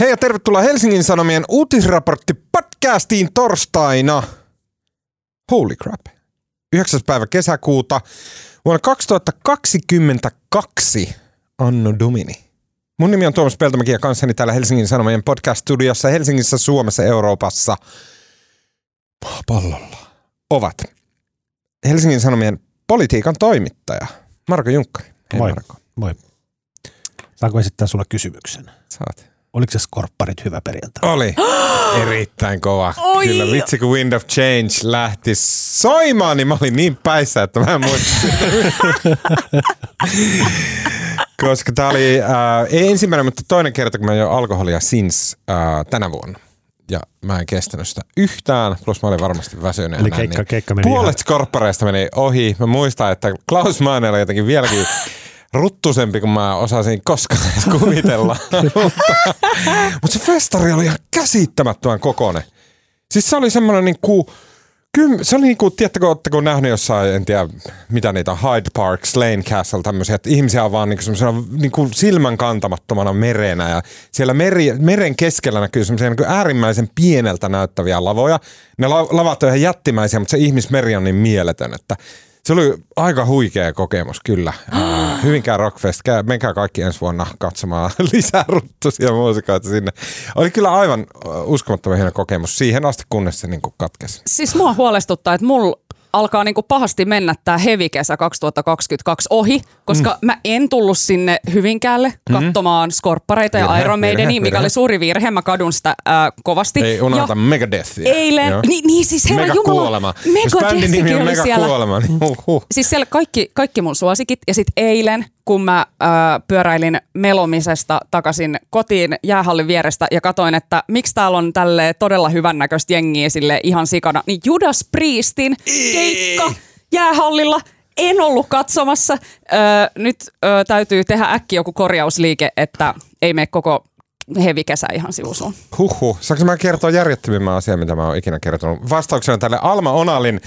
Hei ja tervetuloa Helsingin Sanomien uutisraportti podcastiin torstaina. Holy crap. 9. päivä kesäkuuta vuonna 2022 Anno Domini. Mun nimi on Tuomas Peltomäki ja kanssani täällä Helsingin Sanomien podcast-studiossa Helsingissä, Suomessa, Euroopassa, maapallolla ovat Helsingin Sanomien politiikan toimittaja Marko Junkkari. Hei Moi. Marko. Moi. Saanko esittää sulle kysymyksen? Saat. Oliko se skorpparit hyvä perjantai? Oli erittäin kova. Oi! Kyllä vitsi kun Wind of Change lähti soimaan, niin mä olin niin päissä, että mä en muista. Koska tää oli äh, ei ensimmäinen, mutta toinen kerta, kun mä join alkoholia since äh, tänä vuonna. Ja mä en kestänyt sitä yhtään, plus mä olin varmasti väsynyt. Eli keikka- keikka meni Puolet ihan- skorppareista meni ohi. Mä muistan, että Klaus Manner oli jotenkin vieläkin ruttusempi kuin mä osasin koskaan edes kuvitella. mutta, mutta se festari oli ihan käsittämättömän kokoinen. Siis se oli semmoinen niin kuin, kyllä, se oli niin kuin, tiedättekö, ootteko nähnyt jossain, en tiedä mitä niitä Hyde Park, Slane Castle, tämmöisiä, että ihmisiä on vaan niin kuin semmoisena niin kuin silmän kantamattomana merenä ja siellä meri, meren keskellä näkyy semmoisia niin kuin äärimmäisen pieneltä näyttäviä lavoja. Ne la, lavat on ihan jättimäisiä, mutta se ihmismeri on niin mieletön, että se oli aika huikea kokemus, kyllä. Ää, Hyvinkään Rockfest. Käy- Menkää kaikki ensi vuonna katsomaan lisää ruttusia muusikoita sinne. Oli kyllä aivan uskomattoman hieno kokemus siihen asti, kunnes se niin katkesi. Siis mua huolestuttaa, että mulla alkaa niinku pahasti mennä tämä hevikesä 2022 ohi, koska mm. mä en tullut sinne Hyvinkäälle katsomaan skorppareita ja Iron Maidenia, virhe, mikä virhe. oli suuri virhe. Mä kadun sitä ää, kovasti. Ei unohda Ja Megadethia. eilen, Joo. niin, niin siis herra Mega Jumala, kuolema. Megadethikin oli Mega siellä. kuolema, niin huh. Siis siellä kaikki, kaikki mun suosikit ja sitten eilen, kun mä äh, pyöräilin melomisesta takaisin kotiin jäähallin vierestä ja katoin, että miksi täällä on tälle todella hyvännäköistä jengiä sille ihan sikana, niin Judas Priestin keikka jäähallilla en ollut katsomassa. Öö, nyt öö, täytyy tehdä äkki joku korjausliike, että ei mene koko hevikesä ihan sivusuun. Huhhuh. Saanko mä kertoa järjettömimmän asian, mitä mä oon ikinä kertonut? Vastauksena tälle Alma Onalin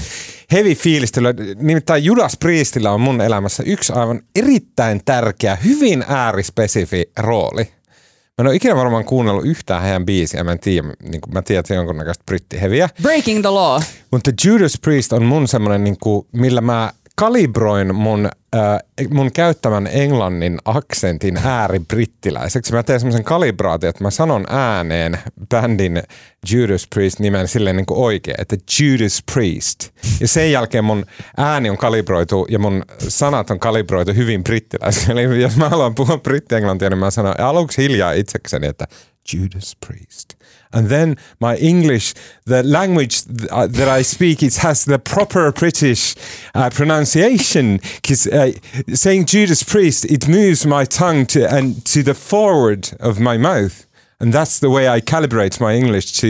heavy fiilistelylle. Nimittäin Judas Priestillä on mun elämässä yksi aivan erittäin tärkeä, hyvin äärispesifi rooli. Mä en ole ikinä varmaan kuunnellut yhtään heidän biisiä. Mä en tiedä, niin kuin mä tiedän, että se on jonkunnäköistä brittiheviä. Breaking the law. Mutta Judas Priest on mun semmoinen, niin kuin, millä mä kalibroin mun, äh, mun käyttämän englannin aksentin ääribrittiläiseksi. Mä teen semmoisen kalibraation, että mä sanon ääneen bändin Judas Priest nimen silleen niin kuin oikein, että Judas Priest. Ja sen jälkeen mun ääni on kalibroitu ja mun sanat on kalibroitu hyvin brittiläiseksi. Eli jos mä haluan puhua brittienglantia, niin mä sanon aluksi hiljaa itsekseni, että Judas Priest. And then my English, the language th- uh, that I speak, it has the proper British uh, pronunciation. Because uh, saying Judas Priest, it moves my tongue to and to the forward of my mouth, and that's the way I calibrate my English to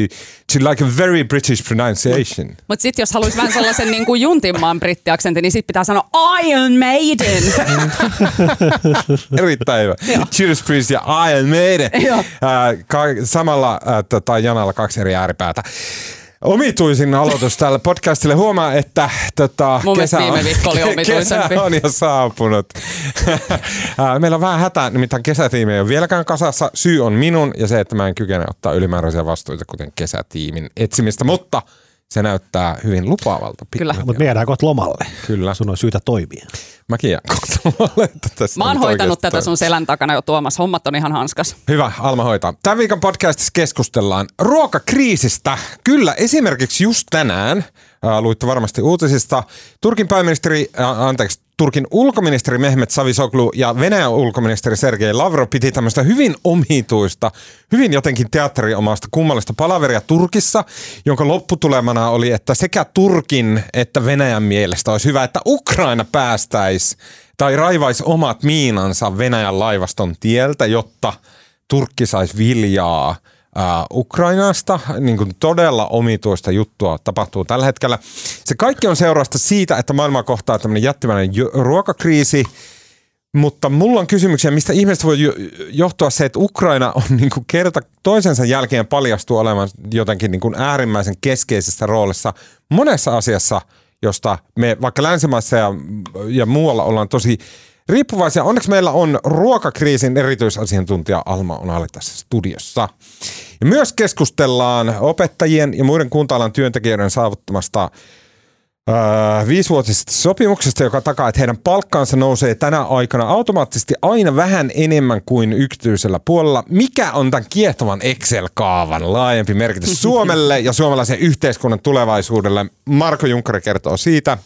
to like a very British pronunciation. Mutta sitten jos haluaisi vähän sellaisen niin kuin juntimman brittiaksentin, niin sitten pitää sanoa Iron Maiden. Erittäin hyvä. Judas Priest ja Iron Maiden. Joo. Äh, ka- samalla äh, tota, janalla kaksi eri ääripäätä. Omituisin aloitus tälle podcastille. Huomaa, että tota, Mun kesä, on, viikko oli omituisempi. kesä on jo saapunut. Meillä on vähän hätää, nimittäin kesätiimi ei ole vieläkään kasassa. Syy on minun ja se, että mä en kykene ottaa ylimääräisiä vastuita, kuten kesätiimin etsimistä, mutta näyttää hyvin lupaavalta. Kyllä. Mutta me jäädään kohta lomalle. Kyllä. Sun on syytä toimia. Mäkin jään kohta että tässä Mä oon hoitanut tätä sun selän takana jo Tuomas. Hommat on ihan hanskas. Hyvä, Alma hoitaa. Tämän viikon podcastissa keskustellaan ruokakriisistä. Kyllä, esimerkiksi just tänään, äh, luitte varmasti uutisista, Turkin pääministeri, äh, anteeksi, Turkin ulkoministeri Mehmet Savisoglu ja Venäjän ulkoministeri Sergei Lavrov piti tämmöistä hyvin omituista, hyvin jotenkin teatteriomaista kummallista palaveria Turkissa, jonka lopputulemana oli, että sekä Turkin että Venäjän mielestä olisi hyvä, että Ukraina päästäisi tai raivaisi omat miinansa Venäjän laivaston tieltä, jotta Turkki saisi viljaa ää, Ukrainasta. Niin kuin todella omituista juttua tapahtuu tällä hetkellä. Se kaikki on seurausta siitä, että maailma kohtaa tämmöinen jättimäinen ruokakriisi. Mutta mulla on kysymyksiä, mistä ihmiset voi jo- johtua se, että Ukraina on niin kuin kerta toisensa jälkeen paljastuu olemaan jotenkin niin kuin äärimmäisen keskeisessä roolissa monessa asiassa, josta me vaikka länsimaissa ja, ja muualla ollaan tosi riippuvaisia. Onneksi meillä on ruokakriisin erityisasiantuntija Alma Onali tässä studiossa. Ja myös keskustellaan opettajien ja muiden kunta-alan työntekijöiden saavuttamasta Öö, viisivuotisesta sopimuksesta, joka takaa, että heidän palkkaansa nousee tänä aikana automaattisesti aina vähän enemmän kuin yksityisellä puolella. Mikä on tämän kiehtovan Excel-kaavan laajempi merkitys Suomelle ja suomalaisen yhteiskunnan tulevaisuudelle? Marko Junkkari kertoo siitä.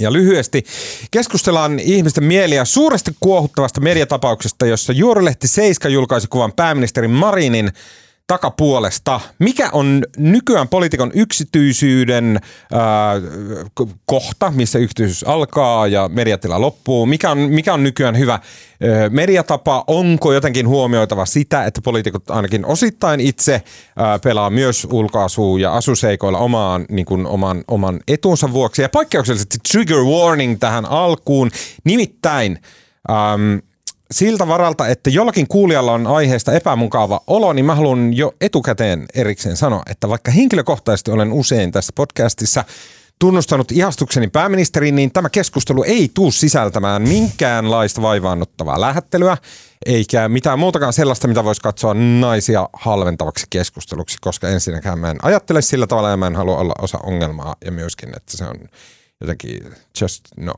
Ja lyhyesti keskustellaan ihmisten mieliä suuresti kuohuttavasta mediatapauksesta, jossa Juorilehti Seiska julkaisi kuvan pääministeri Marinin takapuolesta. Mikä on nykyään poliitikon yksityisyyden ää, kohta, missä yksityisyys alkaa ja mediatila loppuu? Mikä on, mikä on nykyään hyvä ää, mediatapa? Onko jotenkin huomioitava sitä, että poliitikot ainakin osittain itse ää, pelaa myös ulkoasua ja asuseikoilla omaan, niin kuin oman, oman etunsa vuoksi? Ja poikkeuksellisesti trigger warning tähän alkuun. Nimittäin... Ähm, siltä varalta, että jollakin kuulijalla on aiheesta epämukava olo, niin mä haluan jo etukäteen erikseen sanoa, että vaikka henkilökohtaisesti olen usein tässä podcastissa tunnustanut ihastukseni pääministeriin, niin tämä keskustelu ei tuu sisältämään minkäänlaista vaivaannuttavaa lähettelyä, eikä mitään muutakaan sellaista, mitä voisi katsoa naisia halventavaksi keskusteluksi, koska ensinnäkään mä en ajattele sillä tavalla ja mä en halua olla osa ongelmaa ja myöskin, että se on jotenkin just no.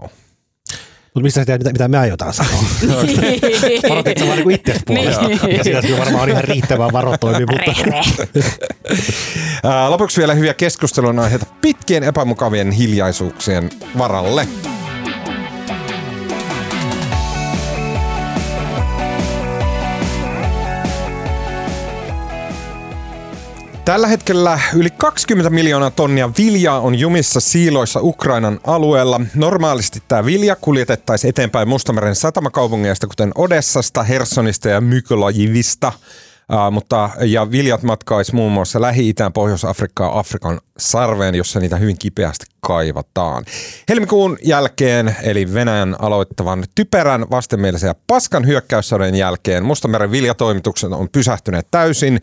Mutta mistä sä tiedät, mitä, mitä me aiotaan sanoa? Varoitit sä vaan niin itse puolesta. Niin. Ja siinä kyllä varmaan on ihan riittävää varotoimi, mutta Lopuksi vielä hyviä keskustelun aiheita pitkien epämukavien hiljaisuuksien varalle. Tällä hetkellä yli 20 miljoonaa tonnia viljaa on jumissa siiloissa Ukrainan alueella. Normaalisti tämä vilja kuljetettaisiin eteenpäin Mustameren satamakaupungeista, kuten Odessasta, Hersonista ja Mykolajivista. Mutta, ja viljat matkaisi muun muassa Lähi-Itään, Pohjois-Afrikkaan, Afrikan sarveen, jossa niitä hyvin kipeästi kaivataan. Helmikuun jälkeen, eli Venäjän aloittavan typerän, vastenmielisen ja paskan hyökkäyssodan jälkeen, Mustameren viljatoimitukset on pysähtyneet täysin,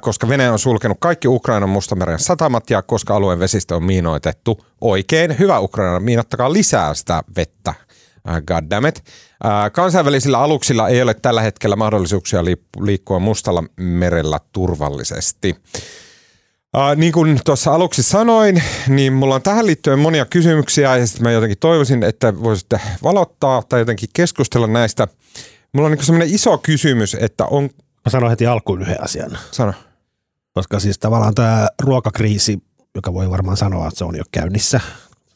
koska Venäjä on sulkenut kaikki Ukrainan Mustameren satamat ja koska alueen vesistö on miinoitettu oikein. Hyvä Ukraina, miinottakaa lisää sitä vettä Uh, God damn it. Uh, kansainvälisillä aluksilla ei ole tällä hetkellä mahdollisuuksia liikkua Mustalla merellä turvallisesti. Uh, niin kuin tuossa aluksi sanoin, niin mulla on tähän liittyen monia kysymyksiä ja sitten mä jotenkin toivoisin, että voisitte valottaa tai jotenkin keskustella näistä. Mulla on niin semmoinen iso kysymys, että on... mä sanon heti alkuun yhden asian. Sano. Koska siis tavallaan tämä ruokakriisi, joka voi varmaan sanoa, että se on jo käynnissä.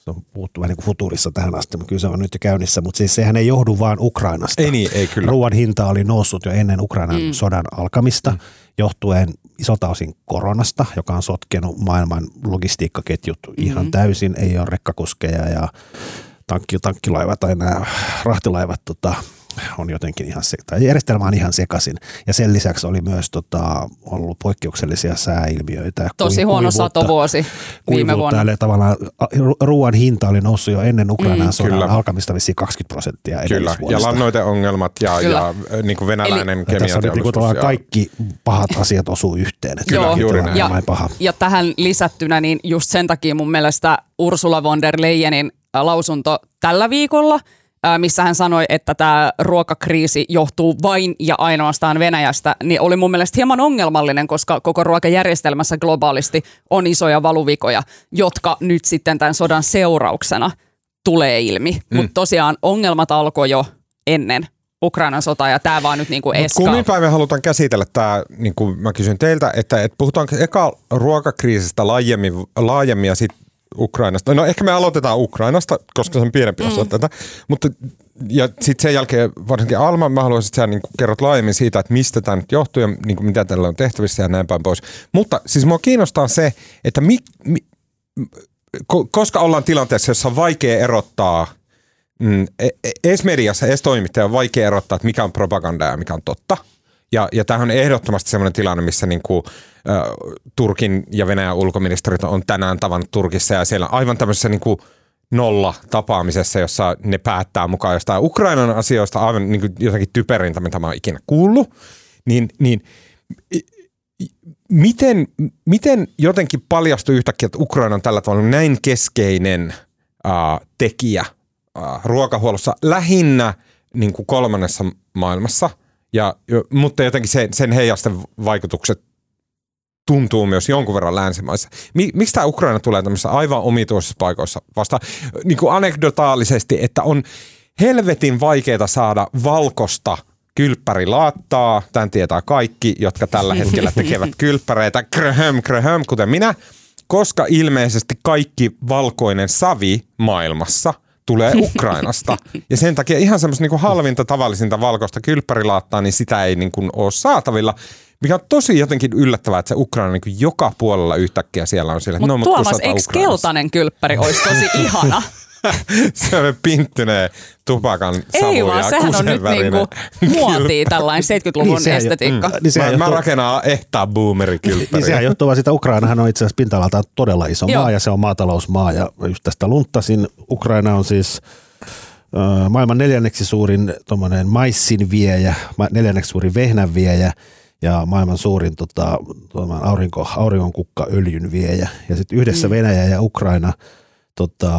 Se on puhuttu vähän niin kuin futurissa tähän asti, mutta kyllä se on nyt jo käynnissä. Mutta siis sehän ei johdu vaan Ukrainasta. Ei niin, ei kyllä. Ruoan hinta oli noussut jo ennen Ukrainan mm. sodan alkamista, mm. johtuen isolta osin koronasta, joka on sotkenut maailman logistiikkaketjut mm-hmm. ihan täysin. Ei ole rekkakuskeja ja tankki, tankkilaivat tai nämä rahtilaivat tota, on jotenkin ihan se, tai järjestelmä on ihan sekaisin. Ja sen lisäksi oli myös tota, ollut poikkeuksellisia sääilmiöitä. Tosi Kui- huono kuivuutta- satovuosi viime vuonna. Eli tavallaan ruoan hinta oli noussut jo ennen Ukrainan mm, sodan Kyllä. alkamista vissiin 20 prosenttia Kyllä, ja lannoiteongelmat ja, Kyllä. ja niin kuin venäläinen Ja tässä on niinku kemiateollisuus. tavallaan ja- kaikki pahat asiat osuu yhteen. Joo. kaikki juuri näin. vain paha. Ja tähän lisättynä, niin just sen takia mun mielestä Ursula von der Leyenin lausunto tällä viikolla, missä hän sanoi, että tämä ruokakriisi johtuu vain ja ainoastaan Venäjästä, niin oli mun mielestä hieman ongelmallinen, koska koko ruokajärjestelmässä globaalisti on isoja valuvikoja, jotka nyt sitten tämän sodan seurauksena tulee ilmi. Mm. Mutta tosiaan ongelmat alkoi jo ennen Ukrainan sotaa ja tämä vaan nyt niinku eskaa. kummin päin me halutaan käsitellä tämä, niin kuin mä kysyn teiltä, että, että puhutaanko eka ruokakriisistä laajemmin, laajemmin ja sitten Ukrainasta. No ehkä me aloitetaan Ukrainasta, koska se on pienempi osa tätä. Mutta, ja sitten sen jälkeen varsinkin Alma, mä haluaisin, että sä niin kerrot laajemmin siitä, että mistä tämä nyt johtuu ja niin kuin mitä tällä on tehtävissä ja näin päin pois. Mutta siis mua kiinnostaa se, että mi, mi, ko- koska ollaan tilanteessa, jossa on vaikea erottaa mm, e- e- edes mediassa, edes toimittaja on vaikea erottaa, että mikä on propagandaa ja mikä on totta. Ja, ja tämähän on ehdottomasti sellainen tilanne, missä niin kuin, ä, Turkin ja Venäjän ulkoministerit on tänään tavannut Turkissa ja siellä aivan tämmöisessä niin kuin nolla tapaamisessa, jossa ne päättää mukaan jostain Ukrainan asioista aivan niin kuin jotakin typerintä, mitä mä oon ikinä kuullut. Niin, niin miten, miten jotenkin paljastui yhtäkkiä, että Ukraina on tällä tavalla näin keskeinen ää, tekijä äh, ruokahuollossa lähinnä niin kuin kolmannessa maailmassa, ja, mutta jotenkin se, sen heijasten vaikutukset tuntuu myös jonkun verran länsimaissa. Miksi tämä Ukraina tulee tämmöisissä aivan omituisissa paikoissa vasta niin kuin anekdotaalisesti, että on helvetin vaikeaa saada valkosta kylppärilaattaa. Tämän tietää kaikki, jotka tällä hetkellä tekevät kylppäreitä. Kröhöm, kröhöm, kuten minä. Koska ilmeisesti kaikki valkoinen savi maailmassa tulee Ukrainasta. Ja sen takia ihan semmoista niin halvinta tavallisinta valkoista kylppärilaattaa, niin sitä ei niin kuin ole saatavilla. Mikä on tosi jotenkin yllättävää, että se Ukraina niin joka puolella yhtäkkiä siellä on siellä. Mut no, Tuomas, eikö keltainen kylppäri olisi tosi ihana? se on pinttyneen tupakan savu Ei vaan, sehän on nyt niinku muotia tällainen 70-luvun niin, estetiikka. Mm, niin mä, johtuu, mä rakennan ehtaa boomerikylppäriä. Niin sehän johtuu vaan sitä, Ukrainahan on itse asiassa pinta-alaltaan todella iso Joo. maa ja se on maatalousmaa ja just tästä lunttasin. Ukraina on siis maailman neljänneksi suurin maissin viejä, neljänneksi suurin vehnän viejä ja maailman suurin tota, aurinko, auringonkukkaöljyn viejä. Ja sitten yhdessä mm. Venäjä ja Ukraina – tota,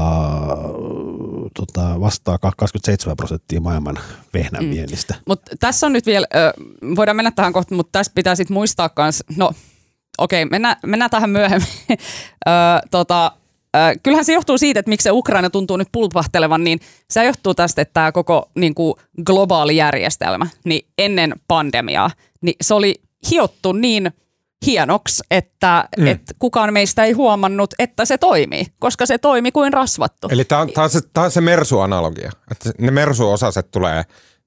tota, vastaa 27 prosenttia maailman vehnän mm. viennistä. Mutta tässä on nyt vielä, voidaan mennä tähän kohtaan, mutta tässä pitää sitten muistaa myös, no okei, okay, mennään, mennään tähän myöhemmin. ö, tota, kyllähän se johtuu siitä, että miksi se Ukraina tuntuu nyt pulpahtelevan, niin se johtuu tästä, että tämä koko niin kuin globaali järjestelmä, niin ennen pandemiaa, niin se oli hiottu niin – hienoksi, että mm. et kukaan meistä ei huomannut, että se toimii, koska se toimi kuin rasvattu. Eli tämä on, on se, on se Mersu-analogia, että ne Mersu-osaset tulee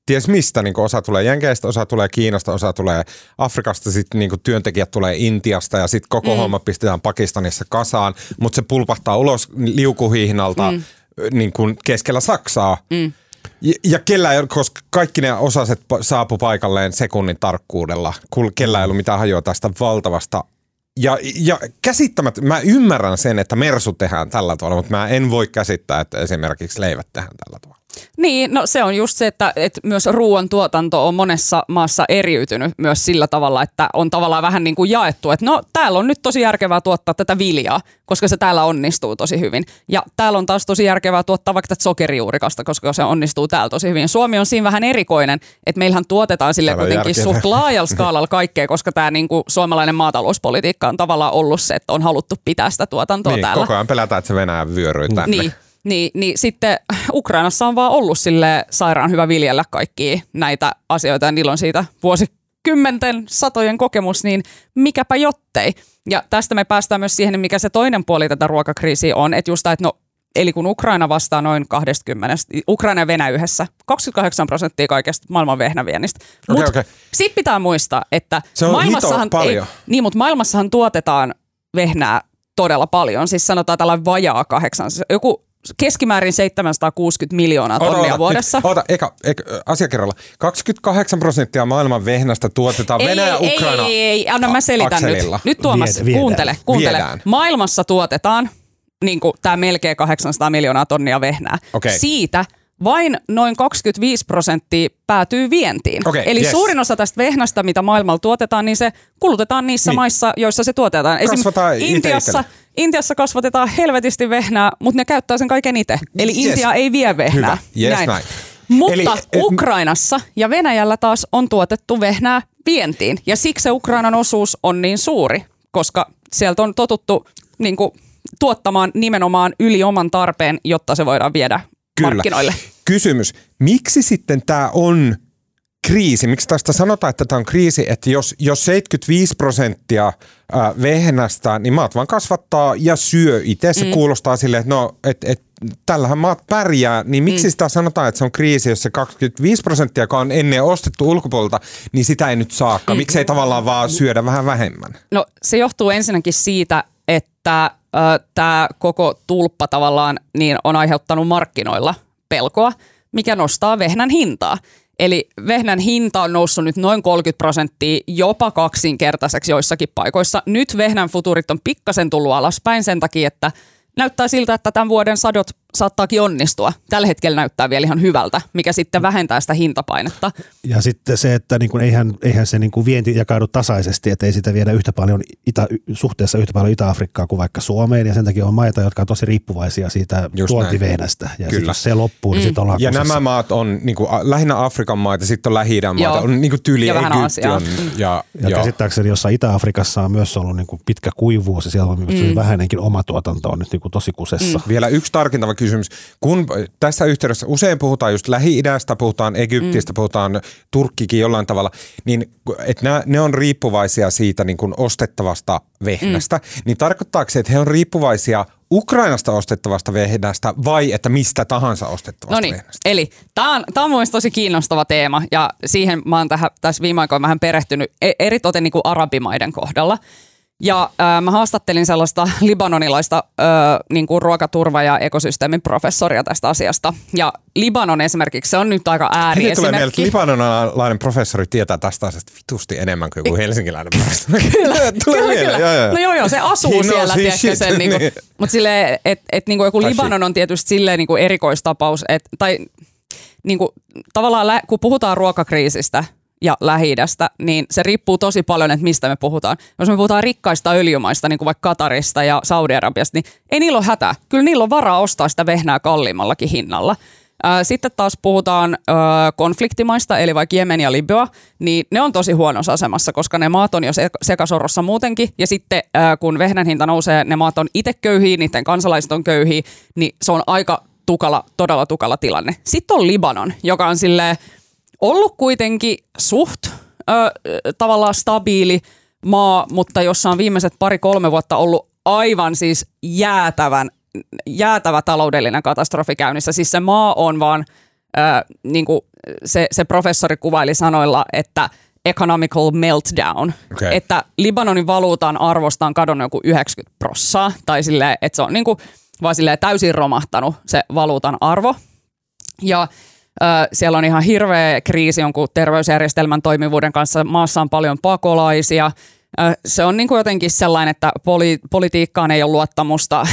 ties mistä, niin osa tulee Jenkeistä, osa tulee Kiinasta, osa tulee Afrikasta, sitten niin työntekijät tulee Intiasta ja sitten koko mm. homma pistetään Pakistanissa kasaan, mutta se pulpahtaa ulos liukuhihnalta mm. niin kuin keskellä Saksaa. Mm. Ja, ja kellä ei, koska kaikki ne osaset saapu paikalleen sekunnin tarkkuudella, kellä ei ollut mitään hajoa tästä valtavasta ja, ja käsittämättä, mä ymmärrän sen, että mersu tehdään tällä tavalla, mutta mä en voi käsittää, että esimerkiksi leivät tehdään tällä tavalla. Niin, no se on just se, että, että myös ruoan tuotanto on monessa maassa eriytynyt myös sillä tavalla, että on tavallaan vähän niin kuin jaettu, että no täällä on nyt tosi järkevää tuottaa tätä viljaa, koska se täällä onnistuu tosi hyvin. Ja täällä on taas tosi järkevää tuottaa vaikka tätä sokerijuurikasta, koska se onnistuu täällä tosi hyvin. Suomi on siinä vähän erikoinen, että meillähän tuotetaan sille täällä kuitenkin suht laajalla skaalalla kaikkea, koska tämä niin kuin suomalainen maatalouspolitiikka on tavallaan ollut se, että on haluttu pitää sitä tuotantoa niin, täällä. Koko ajan pelätään, että se Venäjä vyöryy tänne. Niin, niin, niin sitten Ukrainassa on vaan ollut sille sairaan hyvä viljellä kaikkia näitä asioita ja niillä on siitä vuosikymmenten, satojen kokemus, niin mikäpä jottei. Ja tästä me päästään myös siihen, mikä se toinen puoli tätä ruokakriisiä on, että just että no Eli kun Ukraina vastaa noin 20, Ukraina ja Venäjä yhdessä, 28 prosenttia kaikesta maailman vehnäviennistä. Okay, okay. sitten pitää muistaa, että se on maailmassahan, paljon. Ei, niin, mutta maailmassahan tuotetaan vehnää todella paljon. Siis sanotaan tällainen vajaa kahdeksan, joku keskimäärin 760 miljoonaa tonnia ota, ota, vuodessa. Ota, eka, eka, asiakirjalla. 28 prosenttia maailman vehnästä tuotetaan ei, Venäjä, ei, Ukraina Ei, ei, ei, anna mä selitän akselilla. nyt. Nyt Tuomas, Vied, kuuntele, kuuntele. Viedään. Maailmassa tuotetaan niin tämä melkein 800 miljoonaa tonnia vehnää. Okay. Siitä – vain noin 25 prosenttia päätyy vientiin. Okay, Eli yes. suurin osa tästä vehnästä, mitä maailmalla tuotetaan, niin se kulutetaan niissä niin. maissa, joissa se tuotetaan. Kasvataan Intiassa, Intiassa kasvatetaan helvetisti vehnää, mutta ne käyttää sen kaiken itse. Eli yes. Intia ei vie vehnää. Hyvä. Yes, näin. näin. Mutta Eli, Ukrainassa ja Venäjällä taas on tuotettu vehnää vientiin. Ja siksi se Ukrainan osuus on niin suuri, koska sieltä on totuttu niin kuin, tuottamaan nimenomaan yli oman tarpeen, jotta se voidaan viedä Kyllä. markkinoille. Kysymys, miksi sitten tämä on kriisi? Miksi tästä sanotaan, että tämä on kriisi, että jos, jos 75 prosenttia vehnästä, niin maat vaan kasvattaa ja syö itse. Se mm. kuulostaa silleen, että no, et, et, tällähän maat pärjää, niin miksi mm. sitä sanotaan, että se on kriisi, jos se 25 prosenttia, joka on ennen ostettu ulkopuolelta, niin sitä ei nyt saakka. Mm. Miksi ei tavallaan vaan syödä vähän vähemmän? No se johtuu ensinnäkin siitä, että tämä koko tulppa tavallaan niin on aiheuttanut markkinoilla pelkoa, mikä nostaa vehnän hintaa. Eli vehnän hinta on noussut nyt noin 30 prosenttia, jopa kaksinkertaiseksi joissakin paikoissa. Nyt vehnän futurit on pikkasen tullut alaspäin sen takia, että näyttää siltä, että tämän vuoden sadot saattaakin onnistua. Tällä hetkellä näyttää vielä ihan hyvältä, mikä sitten vähentää sitä hintapainetta. Ja sitten se, että niin kuin eihän, eihän se niin kuin vienti jakaudu tasaisesti, että ei sitä viedä yhtä paljon itä, suhteessa yhtä paljon Itä-Afrikkaa kuin vaikka Suomeen, ja sen takia on maita, jotka on tosi riippuvaisia siitä tuontivehnästä. Ja Kyllä. jos se loppuu, niin mm. sitten ollaan Ja kusessa. nämä maat on niin kuin, lähinnä Afrikan maita, sitten on lähi maita, on niin kuin tyli ja Egypti on. Mm. Ja, ja, ja käsittääkseni jossain Itä-Afrikassa on myös ollut niin kuin pitkä kuivuus, ja siellä on mm. vähäinenkin oma tuotanto on nyt niin kuin tosi kusessa. Mm. Vielä yksi tarkintava kysymys. Kun tässä yhteydessä usein puhutaan just Lähi-idästä, puhutaan Egyptistä, mm. puhutaan Turkkikin jollain tavalla, niin että ne, ne on riippuvaisia siitä niin kuin ostettavasta vehnästä, mm. niin tarkoittaako se, että he on riippuvaisia Ukrainasta ostettavasta vehnästä vai että mistä tahansa ostettavasta Noniin, vehnästä? eli tämä on, tää on tosi kiinnostava teema ja siihen mä oon tähän, tässä viime aikoina vähän perehtynyt e- eritoten niin kuin arabimaiden kohdalla. Ja äh, mä haastattelin sellaista libanonilaista äh, niin kuin ruokaturva- ja ekosysteemin professoria tästä asiasta. Ja Libanon esimerkiksi, se on nyt aika ääriesimerkki. tulee mieleen, että libanonilainen professori tietää tästä asiasta vitusti enemmän kuin joku helsinkiläinen professori. kyllä, tulee kyllä, kyllä. Joo, joo. No joo, joo, se asuu He siellä, tiedätkö sen. Niin kuin, mutta silleen, että et, niin kuin joku Libanon on tietysti silleen niin kuin erikoistapaus, et, tai niin kuin, tavallaan kun puhutaan ruokakriisistä – ja lähi niin se riippuu tosi paljon, että mistä me puhutaan. Jos me puhutaan rikkaista öljymaista, niin kuin vaikka Katarista ja Saudi-Arabiasta, niin ei niillä ole hätä. Kyllä niillä on varaa ostaa sitä vehnää kalliimmallakin hinnalla. Sitten taas puhutaan konfliktimaista, eli vaikka Jemen ja Libya, niin ne on tosi huonossa asemassa, koska ne maat on jo sekasorrossa muutenkin. Ja sitten kun vehnän hinta nousee, ne maat on itse köyhiä, niiden kansalaiset on köyhiä, niin se on aika tukala, todella tukala tilanne. Sitten on Libanon, joka on silleen, ollut kuitenkin suht ö, tavallaan stabiili maa, mutta jossa on viimeiset pari-kolme vuotta ollut aivan siis jäätävän, jäätävä taloudellinen katastrofi käynnissä. Siis se maa on vaan, ö, niin kuin se, se professori kuvaili sanoilla, että economical meltdown. Okay. Että Libanonin valuutan arvosta on kadonnut joku 90 prossaa, tai silleen, että se on niin kuin, vaan silleen täysin romahtanut se valuutan arvo. Ja siellä on ihan hirveä kriisi jonkun terveysjärjestelmän toimivuuden kanssa. Maassa on paljon pakolaisia. Se on niin kuin jotenkin sellainen, että poli- politiikkaan ei ole luottamusta.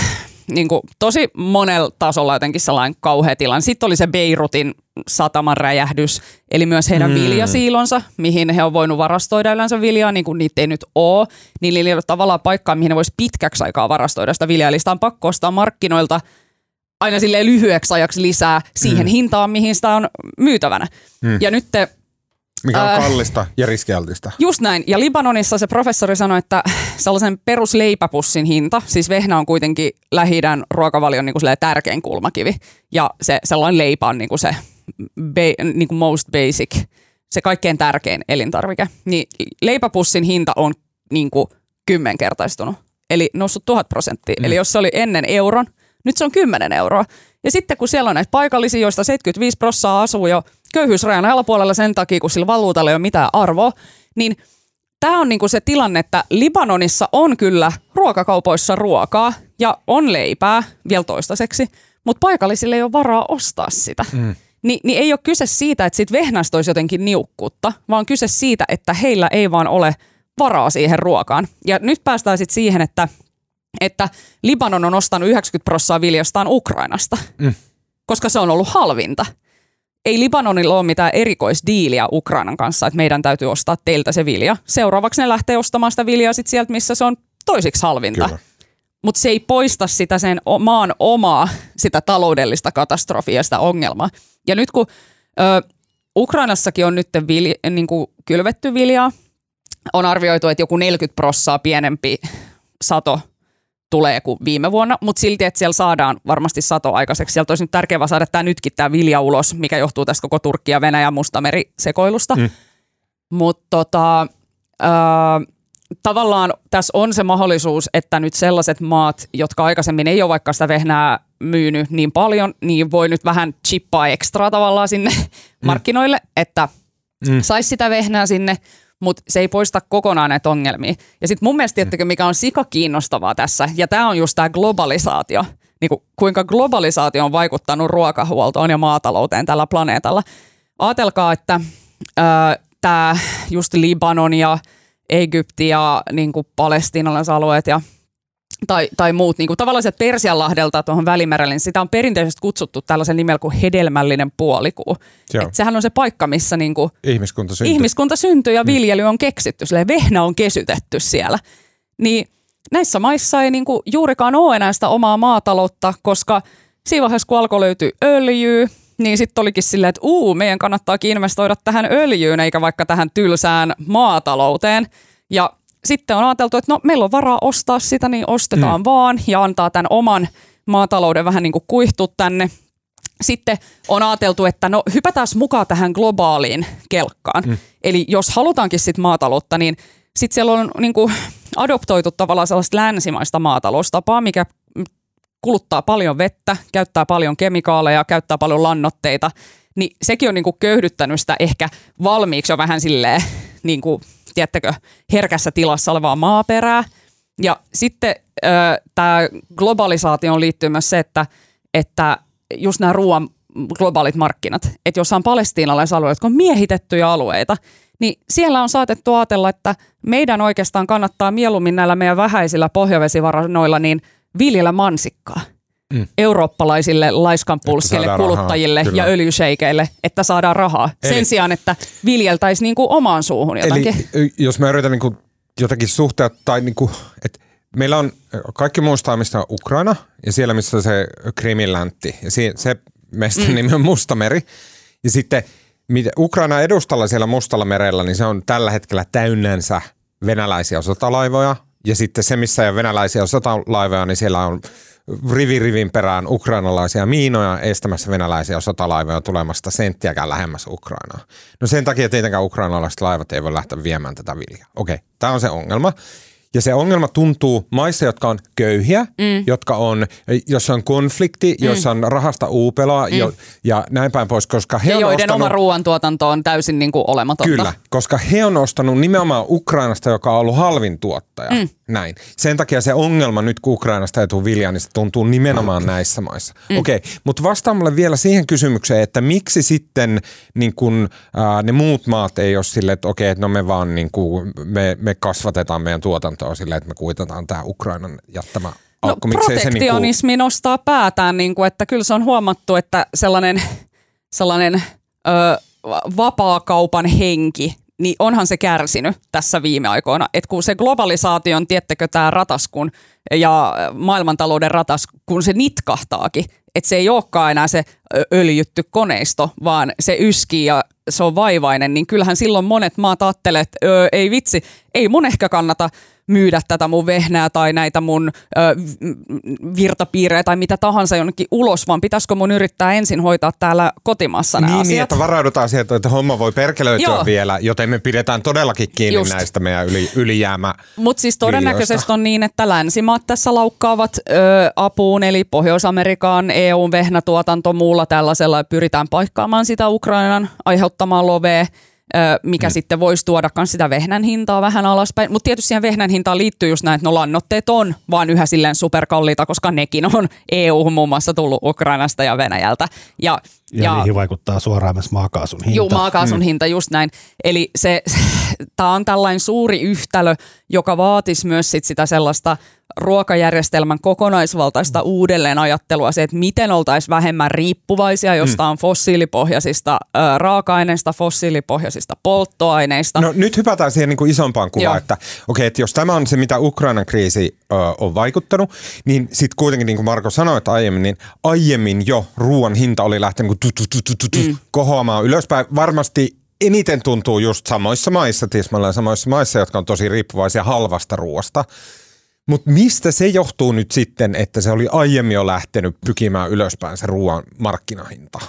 Niin kuin tosi monella tasolla jotenkin sellainen kauhea tilanne. Sitten oli se Beirutin sataman räjähdys, eli myös heidän mm. viljasiilonsa, mihin he on voinut varastoida yleensä viljaa, niin kuin niitä ei nyt ole. Niin niillä ei ole tavallaan paikkaa, mihin ne voisi pitkäksi aikaa varastoida sitä viljaa. Eli sitä on pakko ostaa markkinoilta – aina sille lyhyeksi ajaksi lisää siihen mm. hintaan, mihin sitä on myytävänä. Mm. Ja nyt te, mikä on äh, kallista ja riskialtista. Just näin. Ja Libanonissa se professori sanoi, että sellaisen perusleipäpussin hinta, siis vehnä on kuitenkin lähi ruokavalion niin kuin tärkein kulmakivi. Ja se sellainen leipä on niin kuin se be, niin kuin most basic, se kaikkein tärkein elintarvike. Niin leipäpussin hinta on niin kuin kymmenkertaistunut. Eli noussut tuhat prosenttia. Mm. Eli jos se oli ennen euron, nyt se on 10 euroa. Ja sitten kun siellä on näitä paikallisia, joista 75 prosenttia asuu jo köyhyysrajan alapuolella sen takia, kun sillä valuutalla ei ole mitään arvoa, niin tämä on niinku se tilanne, että Libanonissa on kyllä ruokakaupoissa ruokaa ja on leipää vielä toistaiseksi, mutta paikallisille ei ole varaa ostaa sitä. Mm. Ni, niin ei ole kyse siitä, että siitä vehnästä olisi jotenkin niukkuutta, vaan kyse siitä, että heillä ei vaan ole varaa siihen ruokaan. Ja nyt päästään sitten siihen, että – että Libanon on ostanut 90 prosenttia viljastaan Ukrainasta, mm. koska se on ollut halvinta. Ei Libanonilla ole mitään erikoisdiiliä Ukrainan kanssa, että meidän täytyy ostaa teiltä se vilja. Seuraavaksi ne lähtee ostamaan sitä viljaa sit sieltä, missä se on toisiksi halvinta. Mutta se ei poista sitä sen maan omaa sitä taloudellista katastrofia, sitä ongelmaa. Ja nyt kun ö, Ukrainassakin on nyt vilja, niin kuin kylvetty viljaa, on arvioitu, että joku 40 prossaa pienempi sato tulee kuin viime vuonna, mutta silti, että siellä saadaan varmasti sato aikaiseksi. Sieltä olisi nyt tärkeää saada tämä nytkin tämä vilja ulos, mikä johtuu tästä koko Turkki ja Venäjä mustameri sekoilusta. Mm. Mutta tota, äh, tavallaan tässä on se mahdollisuus, että nyt sellaiset maat, jotka aikaisemmin ei ole vaikka sitä vehnää myynyt niin paljon, niin voi nyt vähän chippaa ekstra tavallaan sinne mm. markkinoille, että mm. saisi sitä vehnää sinne mutta se ei poista kokonaan näitä ongelmia. Ja sitten mun mielestä, tiettäkö, mikä on sika kiinnostavaa tässä, ja tämä on just tämä globalisaatio, niin kuin, kuinka globalisaatio on vaikuttanut ruokahuoltoon ja maatalouteen tällä planeetalla. Aatelkaa, että tämä just Libanon ja Egypti ja niin palestiinalaisalueet ja tai, tai muut, niin kuin tavallaan se Persianlahdelta tuohon Välimerelle, niin sitä on perinteisesti kutsuttu tällaisen nimellä kuin hedelmällinen puolikuu. Et sehän on se paikka, missä niin kuin ihmiskunta, syntyy. ihmiskunta syntyy ja mm. viljely on keksitty, silleen vehnä on kesytetty siellä. Niin näissä maissa ei niin kuin juurikaan ole enää sitä omaa maataloutta, koska siinä vaiheessa, kun alkoi löytyä öljyä, niin sitten olikin silleen, että uu, meidän kannattaakin investoida tähän öljyyn eikä vaikka tähän tylsään maatalouteen. Ja sitten on ajateltu, että no meillä on varaa ostaa sitä, niin ostetaan mm. vaan ja antaa tämän oman maatalouden vähän niin kuin kuihtua tänne. Sitten on ajateltu, että no hypätään mukaan tähän globaaliin kelkkaan. Mm. Eli jos halutaankin sitten maataloutta, niin sitten siellä on niin kuin adoptoitu tavallaan sellaista länsimaista maataloustapaa, mikä kuluttaa paljon vettä, käyttää paljon kemikaaleja, käyttää paljon lannoitteita, niin sekin on niin kuin köyhdyttänyt sitä ehkä valmiiksi jo vähän silleen, niin kuin, tiedättekö, herkässä tilassa olevaa maaperää. Ja sitten tämä globalisaatioon liittyy myös se, että, että just nämä ruoan globaalit markkinat, että jos on palestiinalaisalueita, jotka on miehitettyjä alueita, niin siellä on saatettu ajatella, että meidän oikeastaan kannattaa mieluummin näillä meidän vähäisillä pohjavesivarannoilla niin viljellä mansikkaa mm. eurooppalaisille laiskanpulskille, kuluttajille rahaa, ja öljyseikeille, että saadaan rahaa. Eli, Sen sijaan, että viljeltäisiin niin kuin omaan suuhun jotakin. Eli jos mä yritän niin kuin jotakin suhteet, tai niin kuin, että meillä on, kaikki muistaa, mistä on Ukraina, ja siellä, missä se Krimin läntti, ja se, se mestan mm. nimi on Mustameri. Ja sitten Ukraina edustalla siellä Mustalla merellä, niin se on tällä hetkellä täynnänsä venäläisiä sotalaivoja. Ja sitten se, missä ei venäläisiä sotalaivoja, niin siellä on rivi rivin perään ukrainalaisia miinoja estämässä venäläisiä sotalaivoja tulemasta senttiäkään lähemmäs Ukrainaa. No sen takia tietenkään ukrainalaiset laivat ei voi lähteä viemään tätä viljaa. Okei, tämä on se ongelma. Ja se ongelma tuntuu maissa, jotka on köyhiä, mm. jotka on, jossa on konflikti, mm. jossa on rahasta uupeloa mm. jo, ja näin päin pois, koska he ja on joiden ostanut, oma ruoantuotanto on täysin niin kuin olematonta. Kyllä, koska he on ostanut nimenomaan Ukrainasta, joka on ollut halvin tuottaja. Mm. Näin. Sen takia se ongelma nyt, kun Ukrainasta ei tule viljaa, niin se tuntuu nimenomaan mm. näissä maissa. Mm. Okei, okay, mutta vastaa mulle vielä siihen kysymykseen, että miksi sitten niin kun, äh, ne muut maat ei ole silleen, että okei, okay, että no me vaan niin kuin, me, me kasvatetaan meidän tuotantoa silleen, että me kuitataan tämä Ukrainan jättämä No, aukko. protektionismi se niin kuin... nostaa päätään, niin kuin, että kyllä se on huomattu, että sellainen, sellainen ö, vapaakaupan henki niin onhan se kärsinyt tässä viime aikoina. Että kun se globalisaatio on, tiettekö, tämä ratas kun, ja maailmantalouden ratas, kun se nitkahtaakin, että se ei olekaan enää se öljytty koneisto, vaan se yskii ja se on vaivainen, niin kyllähän silloin monet maat ajattelee, että ei vitsi, ei mun ehkä kannata – myydä tätä mun vehnää tai näitä mun ö, virtapiirejä tai mitä tahansa jonnekin ulos, vaan pitäisikö mun yrittää ensin hoitaa täällä kotimaassa nämä niin, asiat. Niin, että varaudutaan siihen, että homma voi perkelöityä Joo. vielä, joten me pidetään todellakin kiinni Just. näistä meidän yli, ylijäämä Mutta siis todennäköisesti on niin, että länsimaat tässä laukkaavat ö, apuun, eli Pohjois-Amerikaan EUn vehnätuotanto muulla tällaisella pyritään paikkaamaan sitä Ukrainan aiheuttamaa lovea mikä mm. sitten voisi tuoda myös sitä vehnän hintaa vähän alaspäin. Mutta tietysti siihen vehnän hintaan liittyy just näin, että no lannotteet on vaan yhä silleen superkalliita, koska nekin on EU muun muassa tullut Ukrainasta ja Venäjältä. Ja, ja, ja niihin vaikuttaa suoraan myös maakaasun hinta. Joo, maakaasun mm. hinta, just näin. Eli se, tämä on tällainen suuri yhtälö, joka vaatisi myös sit sitä sellaista ruokajärjestelmän kokonaisvaltaista mm. uudelleenajattelua, se, että miten oltaisiin vähemmän riippuvaisia mm. jostain mm. fossiilipohjaisista ö, raaka-aineista, fossiilipohjaisista polttoaineista. No nyt hypätään siihen niin kuin isompaan kuvaan, Joo. että okay, että jos tämä on se, mitä Ukrainan kriisi ö, on vaikuttanut, niin sitten kuitenkin niin kuin Marko sanoi, että aiemmin, niin aiemmin jo ruoan hinta oli lähtenyt niin tu, tu, tu, tu, tu, mm. kohoamaan ylöspäin. Varmasti eniten tuntuu just samoissa maissa, tismalleen samoissa maissa, jotka on tosi riippuvaisia halvasta ruoasta. Mutta mistä se johtuu nyt sitten, että se oli aiemmin jo lähtenyt pykimään ylöspäin se ruoan markkinahinta?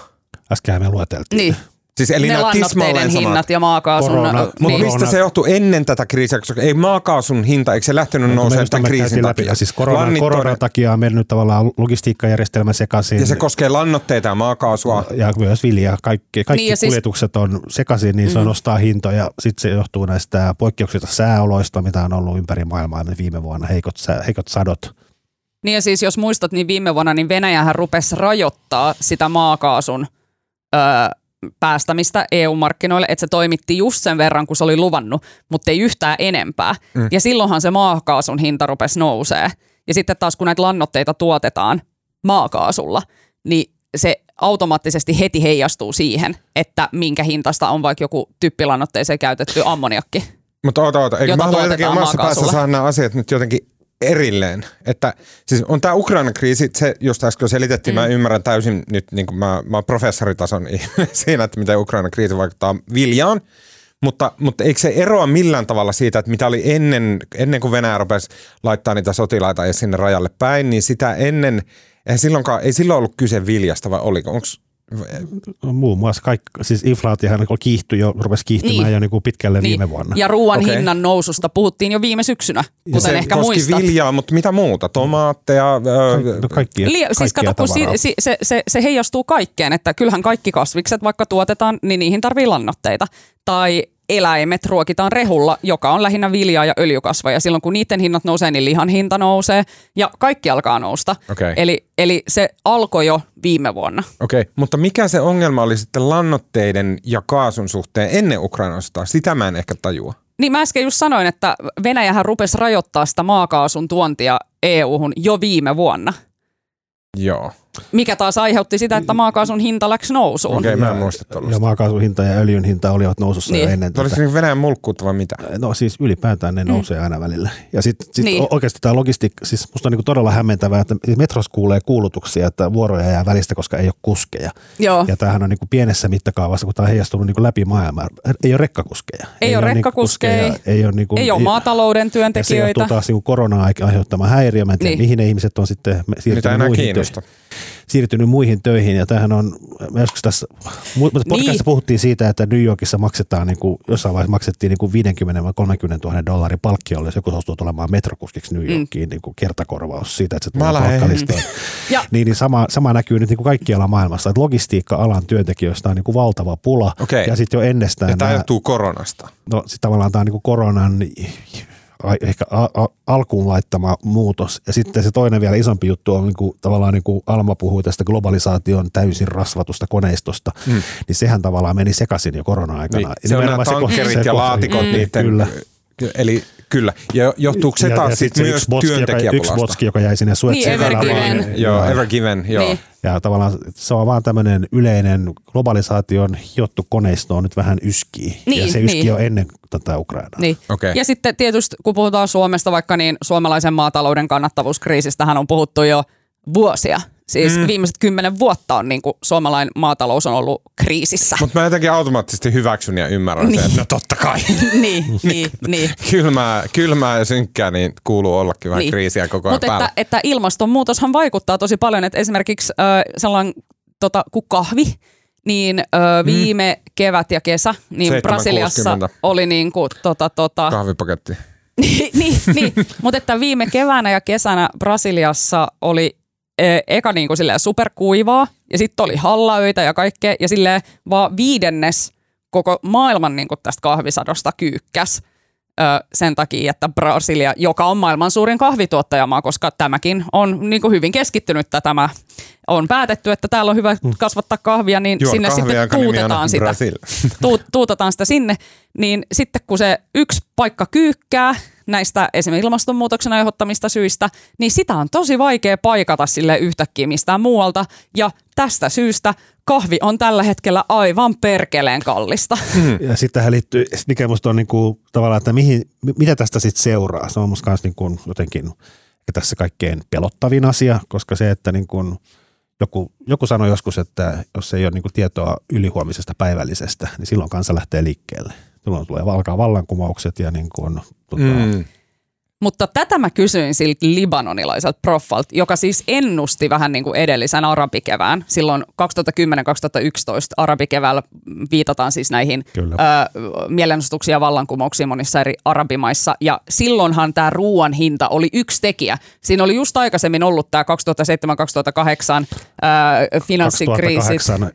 Äsken me lueteltiin. Niin. Siis eli ne lannoitteiden hinnat ja maakaasun. Korona, niin. Mutta mistä se johtuu ennen tätä kriisiä, koska ei maakaasun hinta, eikö se lähtenyt nousemaan tämän kriisin takia? Siis korona, koronan takia on mennyt tavallaan logistiikkajärjestelmä sekaisin. Ja se koskee lannoitteita ja maakaasua. Ja myös viljaa. Kaikki, kaikki niin kuljetukset siis... on sekaisin, niin se mm. nostaa hintoja. Sitten se johtuu näistä poikkeuksista sääoloista, mitä on ollut ympäri maailmaa viime vuonna, heikot, heikot sadot. Niin ja siis jos muistat, niin viime vuonna niin Venäjähän rupesi rajoittaa sitä maakaasun öö, päästämistä EU-markkinoille, että se toimitti just sen verran, kun se oli luvannut, mutta ei yhtään enempää. Mm. Ja silloinhan se maakaasun hinta rupesi nousee. Ja sitten taas kun näitä lannoitteita tuotetaan maakaasulla, niin se automaattisesti heti heijastuu siihen, että minkä hintasta on vaikka joku typpilannoitteeseen käytetty ammoniakki. Mutta oota, oota. Eikö mä haluan jotenkin omassa päässä saada nämä asiat nyt jotenkin erilleen. Että siis on tämä Ukrainan kriisi, se just äsken selitettiin, mm. mä ymmärrän täysin nyt, niin kuin mä, mä oon professoritason ihminen siinä, että miten Ukrainan kriisi vaikuttaa viljaan. Mutta, mutta eikö se eroa millään tavalla siitä, että mitä oli ennen, ennen kuin Venäjä rupesi laittaa niitä sotilaita sinne rajalle päin, niin sitä ennen, eihän silloinkaan, ei silloin ollut kyse viljasta vai oliko? Onks, No, muun muassa kaikki, siis inflaatiohan kiihtyi jo, rupesi kiihtymään Niin. jo niin kuin pitkälle viime vuonna. Ja ruoan okay. hinnan noususta puhuttiin jo viime syksynä, ja kuten se ehkä koski muistat. viljaa, mutta mitä muuta? Tomaatteja, öö, no kaikkia, Li- siis kaikkia kato, kun si- si- se, se, se heijastuu kaikkeen, että kyllähän kaikki kasvikset vaikka tuotetaan, niin niihin tarvii lannoitteita. Tai eläimet ruokitaan rehulla, joka on lähinnä viljaa ja öljykasveja. Silloin kun niiden hinnat nousee, niin lihan hinta nousee ja kaikki alkaa nousta. Okei. Eli, eli se alkoi jo viime vuonna. Okei, mutta mikä se ongelma oli sitten lannoitteiden ja kaasun suhteen ennen Ukrainan sotaa? Sitä mä en ehkä tajua. Niin mä äsken just sanoin, että Venäjähän rupesi rajoittaa sitä maakaasun tuontia EU-hun jo viime vuonna. Joo. Mikä taas aiheutti sitä, että maakaasun hinta läksi nousuun. Okei, mä en Ja- muista Ja tuollaista. maakaasun hinta ja öljyn hinta olivat nousussa Niin. jo ennen Oliko tätä. se niin Venäjän mulkkuutta vai mitä? No siis ylipäätään ne nousee aina välillä. Ja sitten sit Mm. Niin. oikeasti tämä logistiikka, siis musta on niinku todella hämmentävää, että metros kuulee kuulutuksia, että vuoroja jää välistä, koska ei ole kuskeja. Joo. Ja tämähän on niinku pienessä mittakaavassa, kun tämä on heijastunut niinku läpi maailmaa. Ei ole rekkakuskeja. Ei ole niinku rekkakuskeja. kuskeja, Ei ole, niinku, Ei ole maatalouden ja se työntekijöitä. johtuu taas niinku koronaa aiheuttama häiriö. Mä en tiedä, Niin. mihin ne ihmiset on sitten siirtynyt muihin, kiinnosta? töihin, siirtynyt muihin töihin. Ja tämähän on, mä joskus tässä, mu- podcastissa Niin. puhuttiin siitä, että New Yorkissa maksetaan, niin kuin, jossain vaiheessa maksettiin niin kuin 50 vai 30 000 dollarin palkkiolle, jos joku suostuu tulemaan metrokuskiksi New Yorkiin, mm. niin kuin kertakorvaus siitä, että se tulee palkkalistoon. Niin, niin sama, sama näkyy nyt niin kuin kaikkialla maailmassa, että logistiikka-alan työntekijöistä on niin kuin valtava pula. Okei. Ja sitten jo ennestään Ja tämä nämä- johtuu koronasta. no sit tavallaan tämä on niin koronan ai- ehkä a, a, alkuun laittama muutos. Ja sitten se toinen vielä isompi juttu on niin kuin, tavallaan niin kuin Alma puhui tästä globalisaation täysin rasvatusta koneistosta, mm. niin sehän tavallaan meni sekaisin jo korona-aikana. Niin, se on nämä tankkerit se ja ko- laatikot Mm. niiden. Kyllä. Eli kyllä. Ja johtuuko se taas sitten sit myös yksi botski, joka, yksi työntekijäpulasta? botski, joka jäi sinne Suetsin Niin, Evergiven. Joo, Ever Given, joo. Niin. Ja tavallaan se on vaan tämmöinen yleinen globalisaation hiottu koneisto on nyt vähän yskii. Niin, ja se yski niin. jo ennen tätä Ukrainaa. Niin. Okei. Ja sitten tietysti kun puhutaan Suomesta vaikka, niin suomalaisen maatalouden kannattavuuskriisistähän on puhuttu jo vuosia. Siis mm. viimeiset kymmenen vuotta on niin kuin suomalainen maatalous on ollut kriisissä. Mutta mä jotenkin automaattisesti hyväksyn ja ymmärrän Niin. sen, että no totta kai. niin, niin, niin. Kylmää, kylmää ja synkkää, niin kuuluu ollakin vähän Niin. kriisiä koko ajan Mutta päällä. että, että ilmastonmuutoshan vaikuttaa tosi paljon, että esimerkiksi äh, sellainen tota, kuin kahvi, niin äh, viime kevät ja kesä, niin 7,60. Brasiliassa oli niin kuin, tota, tota, Kahvipaketti. niin, niin, niin. mutta että viime keväänä ja kesänä Brasiliassa oli eka niin kuin silleen superkuivaa ja sitten oli hallaöitä ja kaikkea ja silleen vaan viidennes koko maailman niin kuin tästä kahvisadosta kyykkäs ö, sen takia, että Brasilia, joka on maailman suurin kahvituottajamaa, koska tämäkin on niin kuin hyvin keskittynyt tämä, on päätetty, että täällä on hyvä kasvattaa kahvia, niin Juon sinne kahvia, sitten tuutetaan sitä. Tu, tuutataan sitä sinne, niin sitten kun se yksi paikka kyykkää näistä esimerkiksi ilmastonmuutoksen aiheuttamista syistä, niin sitä on tosi vaikea paikata sille yhtäkkiä mistään muualta. Ja tästä syystä kahvi on tällä hetkellä aivan perkeleen kallista. Ja sitten tähän liittyy, mikä musta on niinku, tavallaan, että mihin, mi- mitä tästä sitten seuraa. Se on musta kans niinku jotenkin tässä kaikkein pelottavin asia, koska se, että niinku joku, joku sanoi joskus, että jos ei ole niinku tietoa ylihuomisesta päivällisestä, niin silloin kansa lähtee liikkeelle. Silloin tulee alkaa vallankumoukset ja niin kuin, tota, Mm. Mutta tätä mä kysyin siltä libanonilaiselta proffalta, joka siis ennusti vähän niin kuin edellisen arabikevään. Silloin 2010-2011 arabikeväällä viitataan siis näihin Kyllä. ö, mielenosoituksiin ja vallankumouksiin monissa eri arabimaissa. Ja silloinhan tämä ruoan hinta oli yksi tekijä. Siinä oli just aikaisemmin ollut tämä 2007-2008 ö, finanssikriisit. 2008